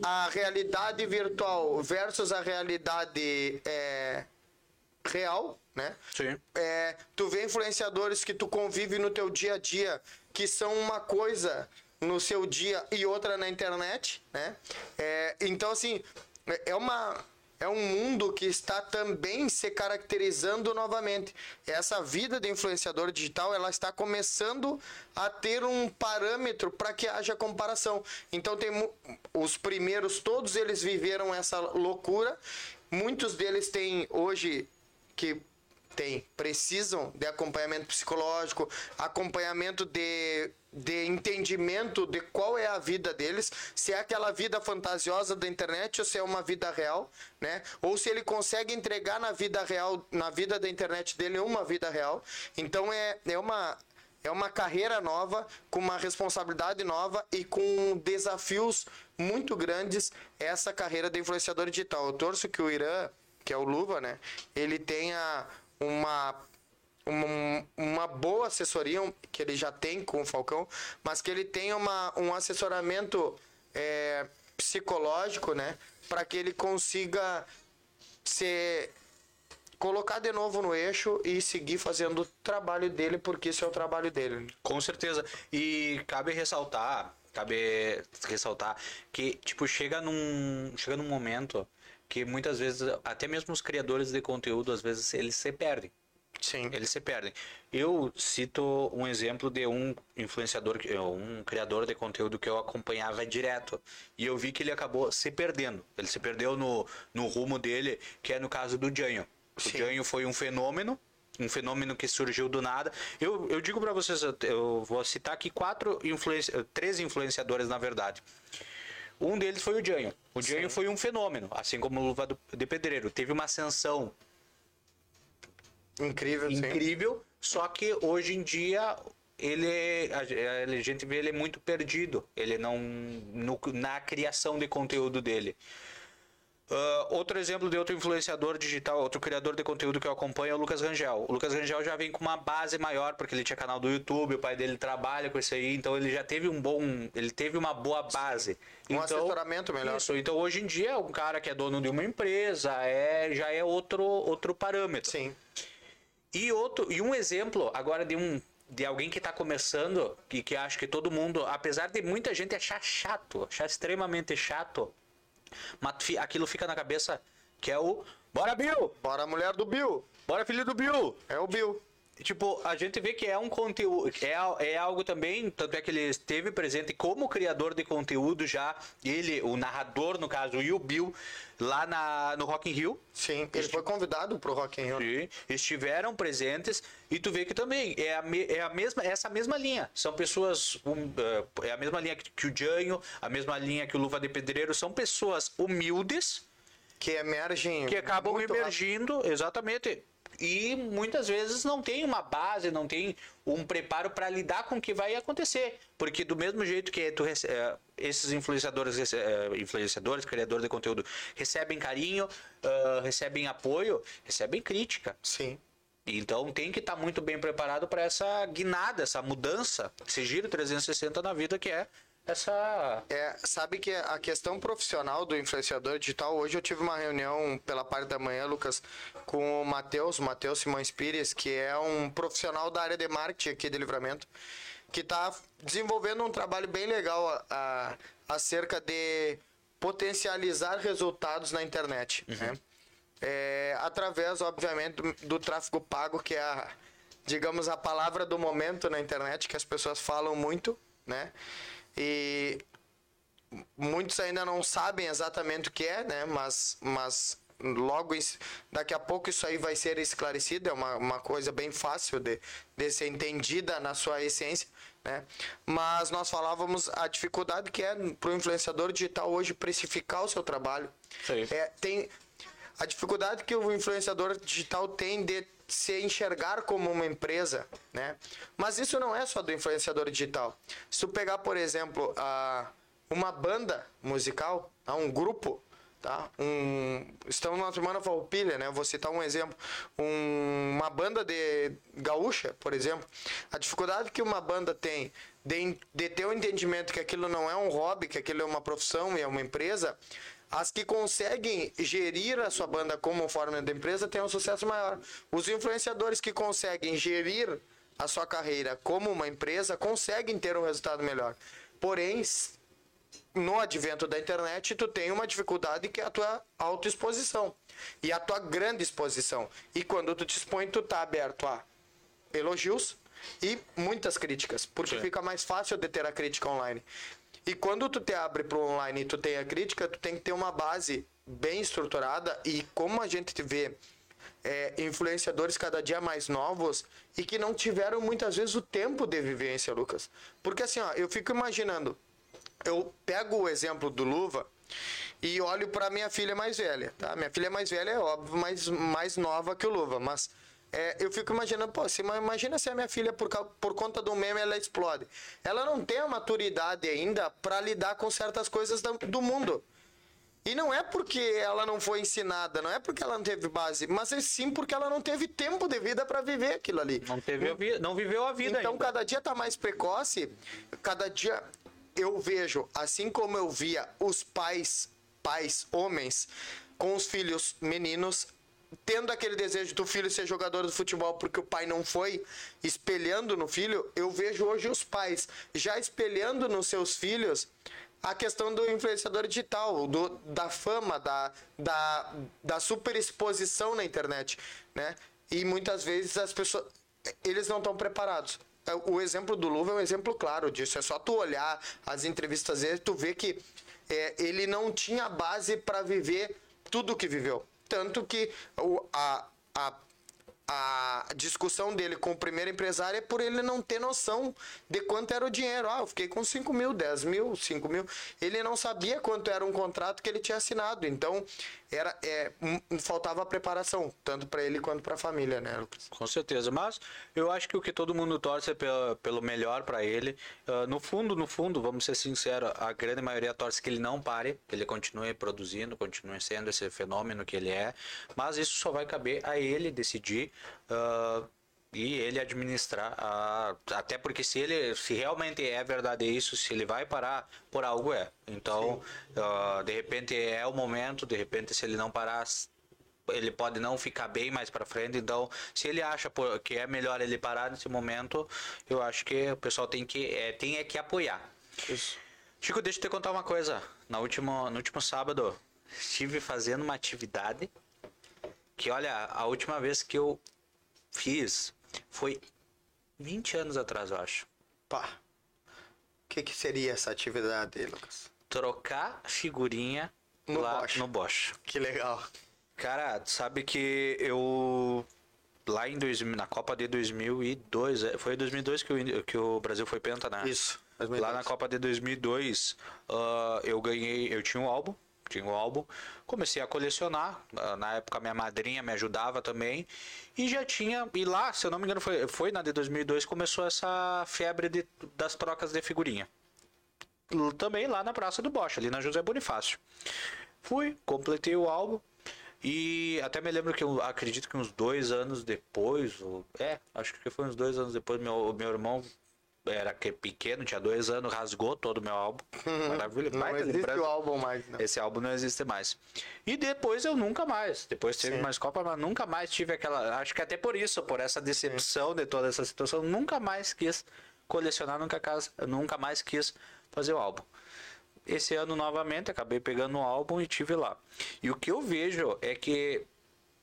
a realidade virtual versus a realidade eh, real, né? Sim. É, tu vê influenciadores que tu convive no teu dia a dia que são uma coisa no seu dia e outra na internet, né? É, então assim é- é uma é um mundo que está também se caracterizando novamente. Essa vida de influenciador digital, ela está começando a ter um parâmetro para que haja comparação. Então tem os primeiros, todos eles viveram essa loucura. Muitos deles têm hoje que tem, precisam de acompanhamento psicológico, acompanhamento de, de entendimento de qual é a vida deles, se é aquela vida fantasiosa da internet ou se é uma vida real, né? Ou se ele consegue entregar na vida real, na vida da internet dele uma vida real. Então é, é uma é uma carreira nova, com uma responsabilidade nova e com desafios muito grandes essa carreira de influenciador digital. Eu torço que o Irã, que é o Luva, né? Ele tenha uma uma, uma boa assessoria que ele já tem com o Falcão, mas que ele tenha uma, um assessoramento é, psicológico, né? Para que ele consiga ser colocar de novo no eixo e seguir fazendo o trabalho dele, porque esse é o trabalho dele. Com certeza. E cabe ressaltar, cabe ressaltar que tipo chega num chega num momento que muitas vezes até mesmo os criadores de conteúdo às vezes eles se perdem. Sim. Eles se perdem. Eu cito um exemplo de um influenciador, que- um criador de conteúdo que eu acompanhava direto. E eu vi que ele acabou se perdendo. Ele se perdeu no, no rumo dele, que é no caso do Janho. O. Janho foi um fenômeno. Um fenômeno que surgiu do nada. Eu, eu digo para vocês, eu- eu vou citar aqui quatro influenci... três influenciadores, na verdade. Um deles foi o Janho. O Janho foi um fenômeno, assim como o Luva de Pedreiro. Teve uma ascensão Incrível, sim. incrível, só que hoje em dia ele é- a, a gente vê ele é muito perdido, ele não no- na criação de conteúdo dele. Ah, outro exemplo de outro influenciador digital, outro criador de conteúdo que eu acompanho é o Lucas Rangel. O Lucas Rangel já vem com uma base maior, porque ele tinha canal do YouTube, o pai dele trabalha com isso aí, então ele já teve um bom, ele teve uma boa base. Um então, assessoramento melhor. Isso, então hoje em dia um cara que é dono de uma empresa é já é outro outro parâmetro. Sim. E outro, e um exemplo agora de um de alguém que está começando, que, que acho que todo mundo, apesar de muita gente achar chato, achar extremamente chato, mas aquilo fica na cabeça que é o Bora Bill! Bora mulher do Bill. Bora filho do Bill! É o Bill. Tipo, a gente vê que é um conteúdo, é, é algo também, tanto é que ele esteve presente como criador de conteúdo já, ele, o narrador no caso, e o Bill, lá na, no Rock in Rio, Sim. Ele foi convidado pro Rock in Rio. Sim, estiveram presentes e tu vê que também é a, me- é a mesma essa mesma linha são pessoas um, eh, é a mesma linha que, que o Janho a mesma linha que o Luva de Pedreiro são pessoas humildes Que emergem. que acabam emergindo exatamente e muitas vezes não tem uma base não tem um preparo para lidar com o que vai acontecer porque do mesmo jeito que tu rece- eh, esses influenciadores eh, influenciadores criadores de conteúdo recebem carinho ah, recebem apoio recebem crítica. Sim. então tem que estar muito bem preparado para essa guinada, essa mudança, esse giro 360 na vida que é essa. É, sabe que a questão profissional do influenciador digital, hoje eu tive uma reunião pela parte da manhã, Lucas, com o Matheus, Matheus Simões Pires, que é um profissional da área de marketing aqui de Livramento, que está desenvolvendo um trabalho bem legal a, a- acerca de potencializar resultados na internet, né? É, através, obviamente, do, do tráfego pago, que é a, digamos, a palavra do momento na internet, que as pessoas falam muito, né? E muitos ainda não sabem exatamente o que é, né? Mas, mas logo daqui a pouco isso aí vai ser esclarecido, é uma, uma coisa bem fácil de, de ser entendida na sua essência, né? Mas nós falávamos a dificuldade que é para o influenciador digital hoje precificar o seu trabalho. Sim. É, tem a dificuldade que o influenciador digital tem de se enxergar como uma empresa, né? Mas isso não é só do influenciador digital. Se tu pegar, por exemplo, a, uma banda musical, tá? um grupo, tá? Um, estamos numa semana farroupilha, né? Vou citar um exemplo. Um- uma banda de gaúcha, por exemplo. A dificuldade que uma banda tem de, de ter o entendimento que aquilo não é um hobby, que aquilo é uma profissão e é uma empresa, as que conseguem gerir a sua banda como forma de empresa têm um sucesso maior. Os influenciadores que conseguem gerir a sua carreira como uma empresa conseguem ter um resultado melhor. Porém, no advento da internet, tu tem uma dificuldade que é a tua autoexposição e a tua grande exposição. E quando tu te expõe, tu tá aberto a elogios e muitas críticas, porque Sim. fica mais fácil de ter a crítica online. E quando tu te abre para o online e tu tem a crítica, tu tem que ter uma base bem estruturada e como a gente te vê é, influenciadores cada dia mais novos e que não tiveram muitas vezes o tempo de vivência, Lucas. Porque assim, ó, eu fico imaginando, eu pego o exemplo do Luva e olho para minha filha mais velha, tá? Minha filha mais velha é óbvio, mais, mais nova que o Luva, mas é, eu fico imaginando, pô, se, imagina se a minha filha, por, por conta do meme, ela explode. Ela não tem a maturidade ainda para lidar com certas coisas da- do mundo. E não é porque ela não foi ensinada, não é porque ela não teve base, mas é sim porque ela não teve tempo de vida para viver aquilo ali. Não, teve a vi- não viveu a vida Então, ainda. cada dia tá mais precoce, cada dia eu vejo, assim como eu via os pais, pais, homens, com os filhos meninos, tendo aquele desejo do filho ser jogador de futebol porque o pai não foi, espelhando no filho, eu vejo hoje os pais já espelhando nos seus filhos a questão do influenciador digital, do, da fama, da, da, da superexposição na internet, né? E muitas vezes as pessoas, eles não estão preparados. É, O exemplo do Luva é um exemplo claro disso. É só tu olhar as entrevistas dele, tu vê que é, ele não tinha base para viver tudo o que viveu. Tanto que o, a, a a discussão dele com o primeiro empresário é por ele não ter noção de quanto era o dinheiro. Ah, eu fiquei com 5 mil, 10 mil, 5 mil. Ele não sabia quanto era um contrato que ele tinha assinado. Então, era, é, m- faltava preparação, tanto para ele quanto para a família, né, Lucas? Com certeza, mas eu acho que o que todo mundo torce é pelo, pelo melhor para ele. Ah, no fundo, no fundo, vamos ser sinceros, a grande maioria torce que ele não pare, que ele continue produzindo, continue sendo esse fenômeno que ele é. Mas isso só vai caber a ele decidir ah, e ele administrar. ah, até porque se ele, se realmente é verdade isso, se ele vai parar, por algo é. Então, ah, de repente é o momento, de repente se ele não parar ele pode não ficar bem mais para frente. Então, se ele acha que é melhor ele parar nesse momento, eu acho que o pessoal tem que é, tem é que apoiar. Chico, deixa eu te contar uma coisa. Na última, no último sábado, estive fazendo uma atividade que, olha, a última vez que eu fiz foi 20 anos atrás, eu acho. Pá. O que, que seria essa atividade aí, Lucas? Trocar figurinha No lá Bosch. no Bosch. Que legal. Cara, sabe que eu lá em 2000, na Copa de 2002, é, foi em 2002 que o, que o Brasil foi penta, né? Isso. Lá na Copa de 2002, ah, eu ganhei, eu tinha um álbum, tinha um álbum, comecei a colecionar. na época minha madrinha me ajudava também e já tinha e lá, se eu não me engano, foi, foi na de 2002 começou essa febre de, das trocas de figurinha. Também lá na Praça do Bosch, ali na José Bonifácio. Fui, completei o álbum. E até me lembro que eu acredito que uns dois anos depois, ou, é, acho que foi uns dois anos depois, meu, meu irmão era que pequeno, tinha dois anos, rasgou todo o meu álbum. [LAUGHS] Maravilha, Não existe lembrança. o álbum mais, não. Esse álbum não existe mais. E depois eu nunca mais. Depois teve Sim. mais Copa, mas nunca mais tive aquela. Acho que até por isso, por essa decepção de toda essa situação, nunca mais quis colecionar, nunca, nunca mais quis fazer o álbum. Esse ano novamente acabei pegando o álbum e tive lá. E o que eu vejo é que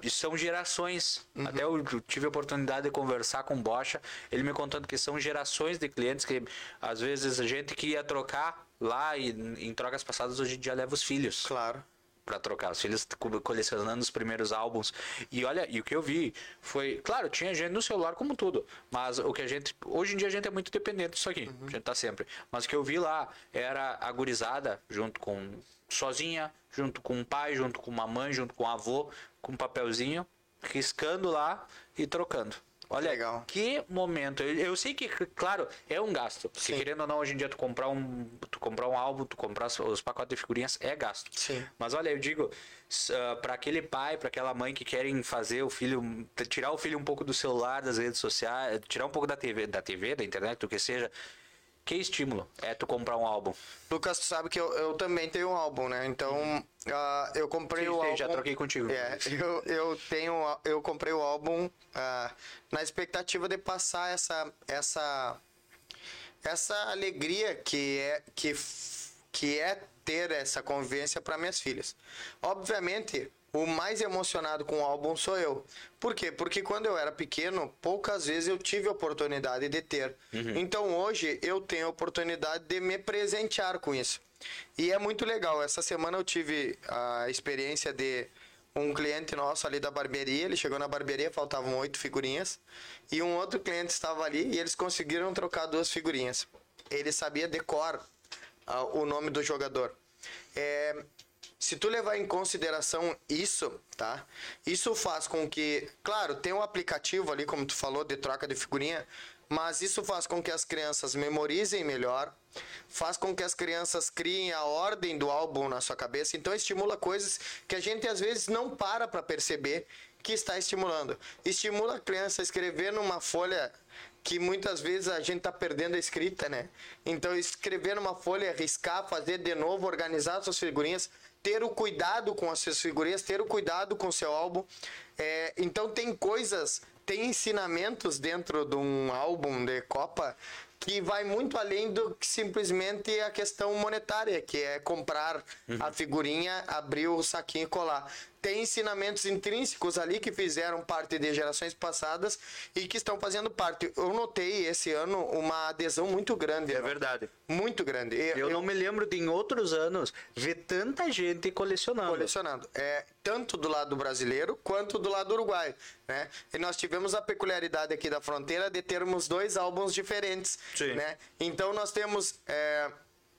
e são gerações. Uhum. Até eu tive a oportunidade de conversar com o Bocha, ele me contando que são gerações de clientes que às vezes a gente que ia trocar lá e em trocas passadas hoje em dia leva os filhos Claro. para trocar. Os filhos co- colecionando os primeiros álbuns. E olha, e o que eu vi foi, claro, tinha gente no celular como tudo, mas o que a gente, hoje em dia a gente é muito dependente disso aqui. A gente tá sempre. Mas o que eu vi lá era a gurizada junto com sozinha, junto com o pai, junto com uma mãe, junto com o avô, com um papelzinho, riscando lá e trocando. Olha, Legal. que momento. Eu, eu sei que, claro, é um gasto. Porque Sim. querendo ou não, hoje em dia tu comprar um, tu comprar um álbum, tu comprar os- pacotes de figurinhas é gasto. Sim. Mas olha, eu digo, para aquele pai, para aquela mãe que querem fazer o filho, tirar o filho um pouco do celular, das redes sociais, tirar um pouco da TV, da TV, da internet, do que seja, que estímulo é tu comprar um álbum. Lucas, tu sabe que eu, eu também tenho um álbum, né? Então, ah, eu comprei Sim, o álbum. já troquei contigo. É, [LAUGHS] eu, eu tenho, eu comprei o álbum ah, na expectativa de passar essa, essa, essa alegria que é, que, que é ter essa convivência para minhas filhas. Obviamente, o mais emocionado com o álbum sou eu. Por quê? Porque quando eu era pequeno, poucas vezes eu tive oportunidade de ter. Então hoje eu tenho a oportunidade de me presentear com isso. E é muito legal. Essa semana eu tive a experiência de um cliente nosso ali da barbearia. Ele chegou na barbearia, faltavam oito figurinhas. E um outro cliente estava ali e eles conseguiram trocar duas figurinhas. Ele sabia de cor ah, o nome do jogador. É, se tu levar em consideração isso, tá? Isso faz com que, claro, tem um aplicativo ali, como tu falou, de troca de figurinha, mas isso faz com que as crianças memorizem melhor, faz com que as crianças criem a ordem do álbum na sua cabeça, então estimula coisas que a gente às vezes não para para perceber que está estimulando. Estimula a criança a escrever numa folha que muitas vezes a gente tá perdendo a escrita, né? Então escrever numa folha, riscar, fazer de novo, organizar suas figurinhas, ter o cuidado com as suas figurinhas, ter o cuidado com o seu álbum. É, então tem coisas, tem ensinamentos dentro de um álbum de Copa que vai muito além do que simplesmente a questão monetária, que é comprar a figurinha, abrir o saquinho e colar. Tem ensinamentos intrínsecos ali que fizeram parte de gerações passadas e que estão fazendo parte. Eu notei esse ano uma adesão muito grande. É verdade. Muito grande. Eu, não me lembro de em outros anos ver tanta gente colecionando. colecionando. É, tanto do lado brasileiro quanto do lado uruguaio. Né? E nós tivemos a peculiaridade aqui da fronteira de termos dois álbuns diferentes. Sim. Né? Então nós temos é,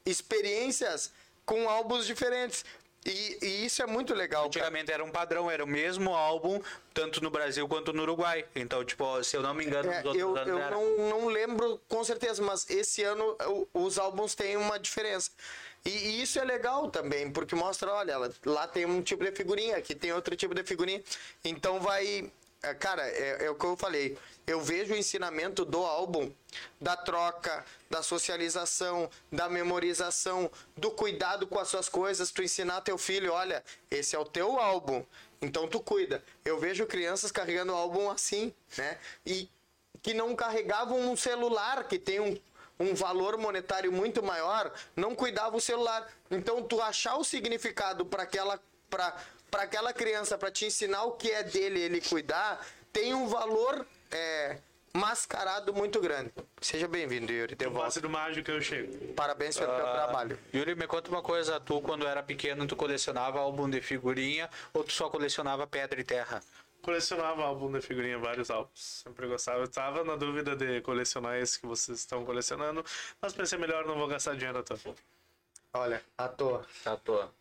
experiências com álbuns diferentes. E, e isso é muito legal. cara. Antigamente era um padrão, era o mesmo álbum, tanto no Brasil quanto no Uruguai. Então, tipo, se eu não me engano, É, nos outros eu anos eu era. não, não lembro com certeza, mas esse ano os álbuns têm uma diferença. E, isso é legal também, porque mostra, olha, lá tem um tipo de figurinha, aqui tem outro tipo de figurinha. Então vai. É, Cara, é, é o que eu falei. Eu vejo o ensinamento do álbum, da troca, da socialização, da memorização, do cuidado com as suas coisas. Tu ensinar teu filho, olha, esse é o teu álbum. Então tu cuida. Eu vejo crianças carregando álbum assim, né? E que não carregavam um celular que tem um, um valor monetário muito maior, não cuidava o celular. Então tu achar o significado para aquela para para aquela criança, para te ensinar o que é dele, ele cuidar, tem um valor é, mascarado muito grande. Seja bem-vindo, Yuri. De Eu volta. passe do mágico eu chego. Parabéns pelo teu trabalho. Yuri, me conta uma coisa, tu quando era pequeno, tu colecionava álbum de figurinha ou tu só colecionava pedra e terra? Colecionava álbum de figurinha, vários álbuns. Sempre gostava. Eu tava na dúvida de colecionar esse que vocês estão colecionando, mas pensei melhor, não vou gastar dinheiro à toa. Olha, à toa. À toa.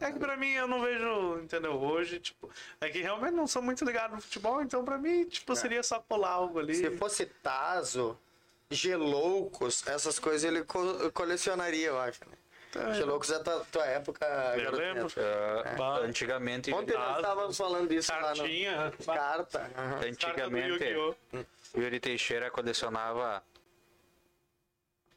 É que pra mim eu não vejo, entendeu? Hoje, tipo, é que realmente não sou muito ligado no futebol, então pra mim, tipo, seria só colar algo ali. Se fosse Tazo, Geloucos, essas coisas ele co- colecionaria, eu acho. Né? Tá, Geloucos é tua, tua época. Eu lembro. Bah. Antigamente, Ontem nós estávamos falando disso lá Cartinha. no... Carta. do antigamente! Yuri Teixeira colecionava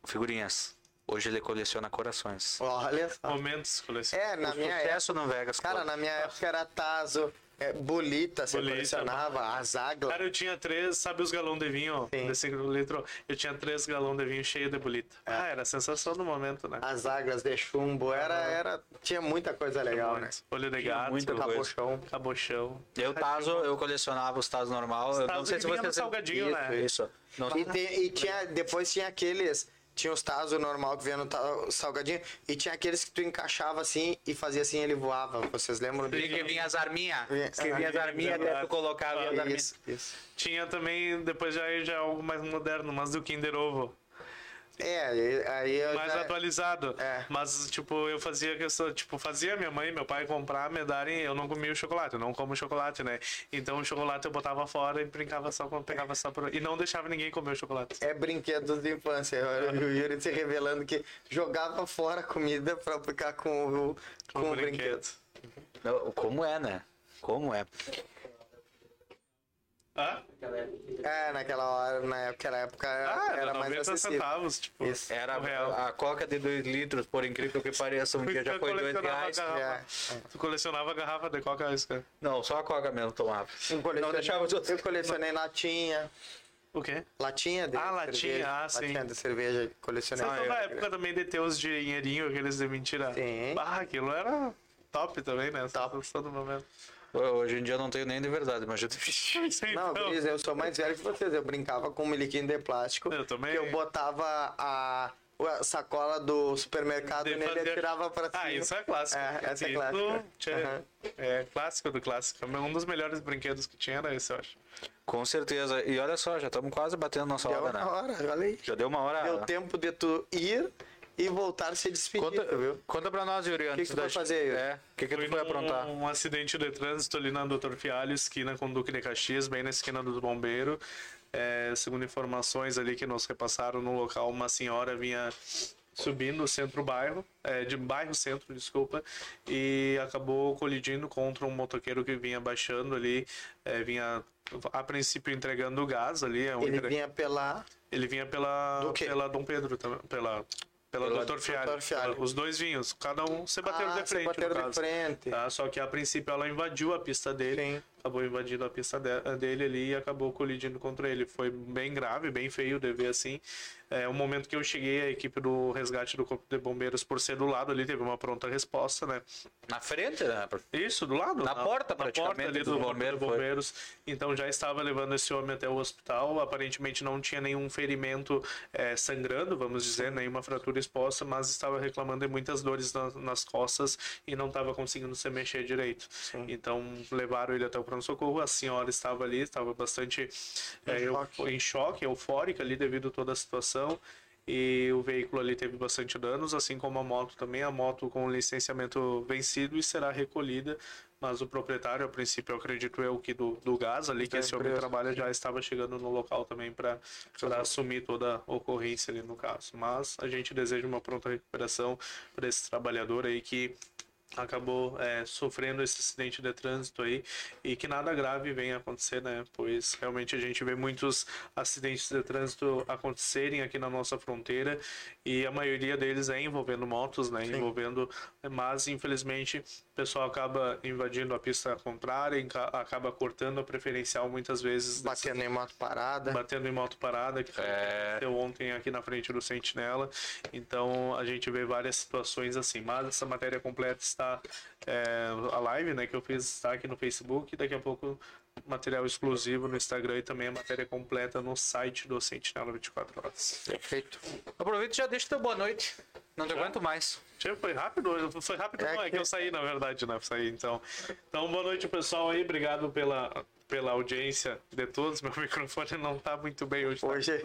figurinhas. Hoje ele coleciona corações. Olha só. Momentos colecionados. É, na O minha época. sucesso no Vegas Cara, Club. na minha época era Tazo, É, bolita, você Bolita, colecionava, a Zagla. Cara, eu tinha três, sabe os galões de vinho Sim. de 5 litros? Eu tinha três galões de vinho cheio de bolita. Ah, era a sensação do momento, né? As Zaglas de chumbo, era, era, tinha muita coisa legal, né? Olho de gato, muita coisa. Cabochão. cabochão. Eu tazo, eu colecionava os tazos normal. Eu não sei que se vinha você no salgadinho, isso, né? Isso. Não E, tem- e tinha, depois tinha aqueles, tinha os tazos normal que vinha no salgadinho, e tinha aqueles que tu encaixava assim e fazia assim ele voava. Vocês lembram E que vinha as arminhas. Que vinha as Ah, arminhas, até tu colocava as arminhas. Isso, isso. Tinha também, depois já, já algo mais moderno, mas do Kinder Ovo. É, aí- eu mais já- atualizado. É. Mas, tipo, eu fazia questão, tipo, fazia minha mãe e meu pai comprar, me darem, eu não comia o chocolate, eu não como chocolate, né? Então o chocolate eu botava fora e brincava só quando pegava só por... E não deixava ninguém comer o chocolate. É brinquedos de infância. O Yuri se revelando que jogava fora a comida pra ficar com o, com Com o brinquedo. Não, Como é, né? Como é? Ah, É, naquela hora, naquela época ah era era mais 90 acessível. centavos, tipo, Isso. Era real. a coca de 2 litros, por incrível que pareça, um [LAUGHS] dia já foi 2 colecionava reais. garrafa. É. Tu colecionava garrafa de coca isso, cara? Não, só a coca mesmo tomava. Eu Não colecionei- deixava os outros. Eu colecionei latinha. O quê? Latinha de Ah, latinha, cerveja. ah, sim. Latinha de cerveja. Colecionei. Eu- estão na época também de ter os dinheirinhos, aqueles de mentira? Sim. Ah, aquilo era top também, né? Top. Todo momento. Hoje em dia eu não tenho nem de verdade, mas eu Não, Então, Cris, eu sou mais velho que vocês. Eu brincava com um miliquinho de plástico. Eu também. Que eu botava a, sacola do supermercado De nele e fazer- atirava pra cima. Ah, isso é clássico. É, essa é clássica. tchê, Aham. É clássico do clássico. Um dos melhores brinquedos que tinha era esse, eu acho. Com certeza. E olha só, já estamos quase batendo nossa Deu hora, uma né? hora, olha aí. Já deu uma hora. Deu tempo de tu ir e voltar se despedir, Conta, viu? conta pra nós, Yuri, antes que da tu foi fazer, Yuri? É, o que, que tu foi aprontar? Um acidente de trânsito ali na Doutor Fialho, esquina com Duque de Caxias, bem na esquina do bombeiro. É, segundo informações ali que nos repassaram no local, uma senhora vinha subindo o centro-bairro, é, de bairro-centro, desculpa, e acabou colidindo contra um motoqueiro que vinha baixando ali, é, vinha a princípio entregando gás ali. é Ele entre- vinha pela. ele vinha pela, pela Dom Pedro também, pela, pela, Pela Fialho. Dr. Fialho. Os dois vinhos, cada um se bateram ah, de se frente, bateram no de frente. Tá? Só que a princípio ela invadiu a pista dele, Sim. acabou invadindo a pista de- dele ali e acabou colidindo contra ele. Foi bem grave, bem feio de ver assim. É, o momento que eu cheguei, a equipe do resgate do Corpo de Bombeiros, por ser do lado ali, teve uma pronta resposta, né? Na frente, né? Isso, do lado. Na porta, praticamente, ali do do bombeiro, bombeiro, foi. bombeiros. Então já estava levando esse homem até o hospital. Aparentemente não tinha nenhum ferimento eh, sangrando, vamos dizer, nenhuma fratura exposta, mas estava reclamando de muitas dores na- nas costas e não estava conseguindo se mexer direito. Então levaram ele até o pronto-socorro. A senhora estava ali, estava bastante eh, eu- choque. em choque, eufórica ali devido a toda a situação. E o veículo ali teve bastante danos, assim como a moto também. A moto com licenciamento vencido e será recolhida. Mas o proprietário, a princípio, eu acredito eu que do, do gás ali que Da esse homem trabalha já estava chegando no local também para assumir toda a ocorrência ali no caso. Mas a gente deseja uma pronta recuperação para esse trabalhador aí que acabou é, sofrendo esse acidente de trânsito aí e que nada grave venha acontecer, né? Pois realmente a gente vê muitos acidentes de trânsito acontecerem aqui na nossa fronteira e a maioria deles é envolvendo motos, né? Envolvendo, mas infelizmente o pessoal acaba invadindo a pista contrária, acaba cortando a preferencial muitas vezes, Batendo em moto parada. batendo em moto parada, que É. aconteceu ontem aqui na frente do Sentinela. Então a gente vê várias situações assim. Mas essa matéria completa está é, a live, né, que eu fiz está aqui no Facebook. Daqui a pouco material exclusivo no Instagram e também a matéria completa no site do Sentinela 24 horas. Perfeito. Aproveita e já deixa teu boa noite. Não te aguento mais. Foi rápido, foi rápido, É não, é que- que eu saí, na verdade, né? Saí, então. Então, boa noite, pessoal aí. Obrigado pela, pela audiência de todos. Meu [LAUGHS] microfone não tá muito bem hoje. tá- Hoje-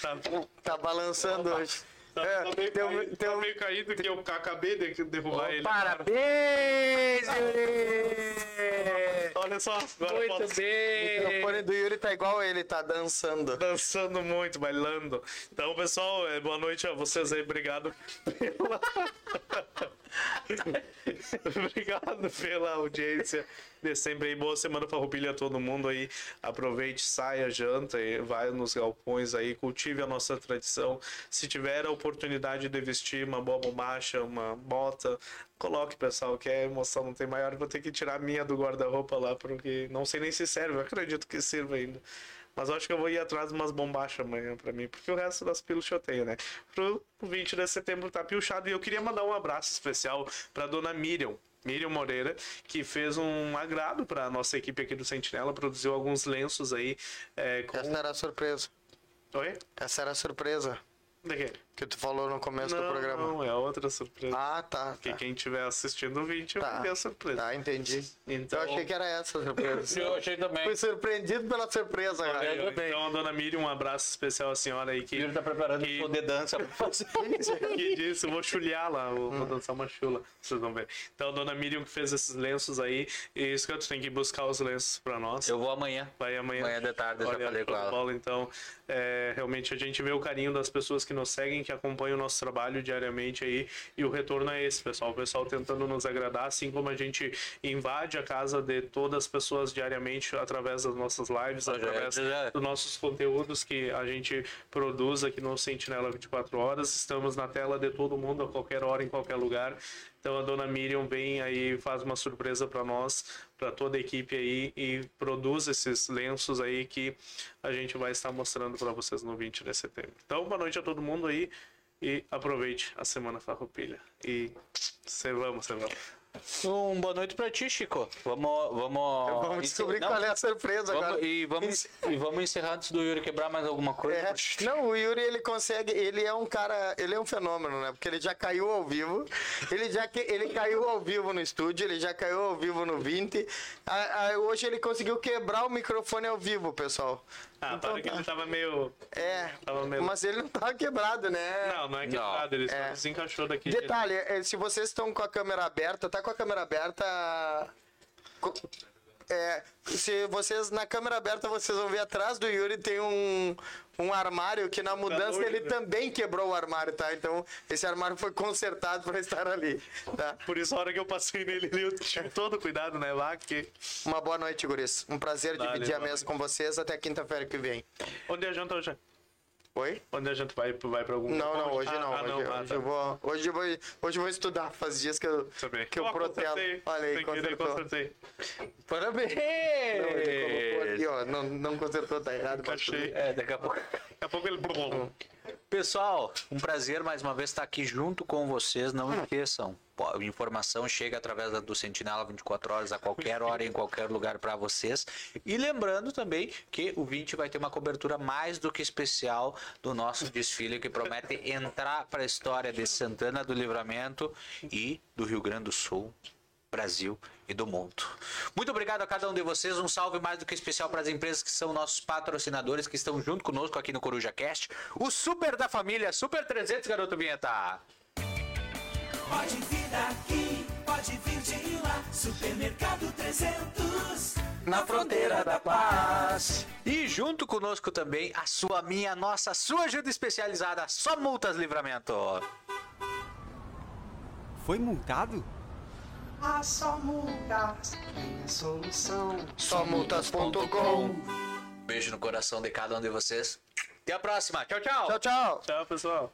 Tá, Tá balançando hoje. Tá, É, tá meio tem um- caído, tem tá meio caído que eu acabei de derrubar ele. Parabéns, Yuri! Olha só, agora Muito posso- O bem! microfone do Yuri tá igual ele, tá dançando. dançando muito, bailando. Então, pessoal, é, boa noite a vocês aí. Obrigado pela. [LAUGHS] Obrigado pela audiência de sempre aí. Boa semana farroupilha a todo mundo aí. Aproveite, saia, janta, e vai nos galpões aí, cultive a nossa tradição. Se tiver a oportunidade de vestir uma boa bombacha, uma bota, coloque, pessoal, que a emoção não tem maior. Vou ter que tirar a minha do guarda-roupa lá, porque não sei nem se serve, eu acredito que sirva ainda. Mas eu acho que eu vou ir atrás de umas bombachas amanhã pra mim, porque o resto das pílulas eu tenho, né? Pro 20 de setembro tá pilchado. E eu queria mandar um abraço especial pra dona Miriam. Miriam Moreira, que fez um agrado pra nossa equipe aqui do Sentinela, produziu alguns lenços aí. É, com... Essa era a surpresa. Oi? Essa era a surpresa De quê? que tu falou no começo não, do programa. Não, é outra surpresa. Ah, tá. Porque tá. quem estiver assistindo o vídeo Tá. vai ver a surpresa. Tá, entendi. Então- Eu achei que era essa a surpresa. [LAUGHS] Eu achei também. Fui surpreendido pela surpresa, cara. Eu também. então, a dona Miriam, um abraço especial à senhora aí que, Yuri tá preparando que- o de dança pra fazer. [LAUGHS] que disse, eu vou chulhar lá, vou, Hum. vou dançar uma chula, vocês vão ver. Então, a dona Miriam que fez esses lenços aí, e isso que eu tenho que buscar os lenços pra nós. Eu vou amanhã. Vai amanhã. Amanhã de tarde, eu já Olha, falei com ela. bola. Então, é, realmente a gente vê o carinho das pessoas que nos seguem, que acompanham o nosso trabalho diariamente aí. E o retorno é esse, pessoal. O pessoal tentando nos agradar, assim como a gente invade a casa de todas as pessoas diariamente através das nossas lives, Já- através já- dos nossos conteúdos que a gente produz aqui no Sentinela 24 horas. Estamos na tela de todo mundo a qualquer hora, em qualquer lugar. Então a dona Miriam vem aí e faz uma surpresa para nós, para toda a equipe aí e produz esses lenços aí que a gente vai estar mostrando para vocês no 20 de setembro. Então, boa noite a todo mundo aí e aproveite a semana farroupilha. E servamos, servamos. Um boa noite pra ti, Chico. Vamos. Vamos, Vamos descobrir Não, qual é a surpresa vamos- agora. e, vamos, e vamos encerrar antes do Yuri quebrar mais alguma coisa. É, não, o Yuri ele consegue, ele é um cara, ele é um fenômeno, né? Porque ele já caiu ao vivo, ele já ele caiu ao vivo no estúdio, ele já caiu ao vivo no 20. Ah, ah, hoje ele conseguiu quebrar o microfone ao vivo, pessoal. Ah, Então para que ele tava meio. É, Tava meio- mas ele não tava quebrado, né? Não, não é quebrado, ele só É. desencaixou daqui. Detalhe, é, se vocês estão com a câmera aberta, tá com a câmera aberta. É, se vocês na câmera aberta vocês vão ver atrás do Yuri tem um, um armário que na mudança longe, ele né? também quebrou o armário, tá? Então esse armário foi consertado para estar ali, tá? Por isso, a hora que eu passei nele, eu tive todo cuidado, né? Lá, que... Uma boa noite, guris. Um prazer Vale, dividir a mesa com vocês até quinta-feira que vem. Onde a janta hoje? Oi? Onde a gente vai, vai pra algum Não, não, hoje Ah, não. ah, hoje, Ah, hoje tá. eu vou, hoje eu vou, hoje eu vou estudar. Faz dias que eu, que eu aí, Sem querer, consertou. consertei. Parabéns! Não, ele colocou aqui, ó. Não, não consertou, tá errado. bem. É, daqui a pouco. Daqui a pouco ele. Pessoal, um prazer mais uma vez estar aqui junto com vocês. Não [LAUGHS] esqueçam, informação chega através do Sentinela 24 horas, a qualquer hora, em qualquer lugar para vocês. E lembrando também que o 20 vai ter uma cobertura mais do que especial do nosso desfile, que promete entrar para a história de Santana do Livramento e do Rio Grande do Sul. Brasil e do mundo. Muito obrigado a cada um de vocês. Um salve mais do que especial para as empresas que são nossos patrocinadores, que estão junto conosco aqui no Coruja Cast. O Super da Família, Super 300, garoto Vinheta. Pode vir aqui, pode vir de lá. Supermercado 300. Na fronteira da paz. E junto conosco também a sua, minha, nossa, sua ajuda especializada, só multas livramento. Foi multado? Somultas.com. Beijo no coração de cada um de vocês. Até a próxima. Tchau, tchau. Tchau, tchau. Tchau, pessoal.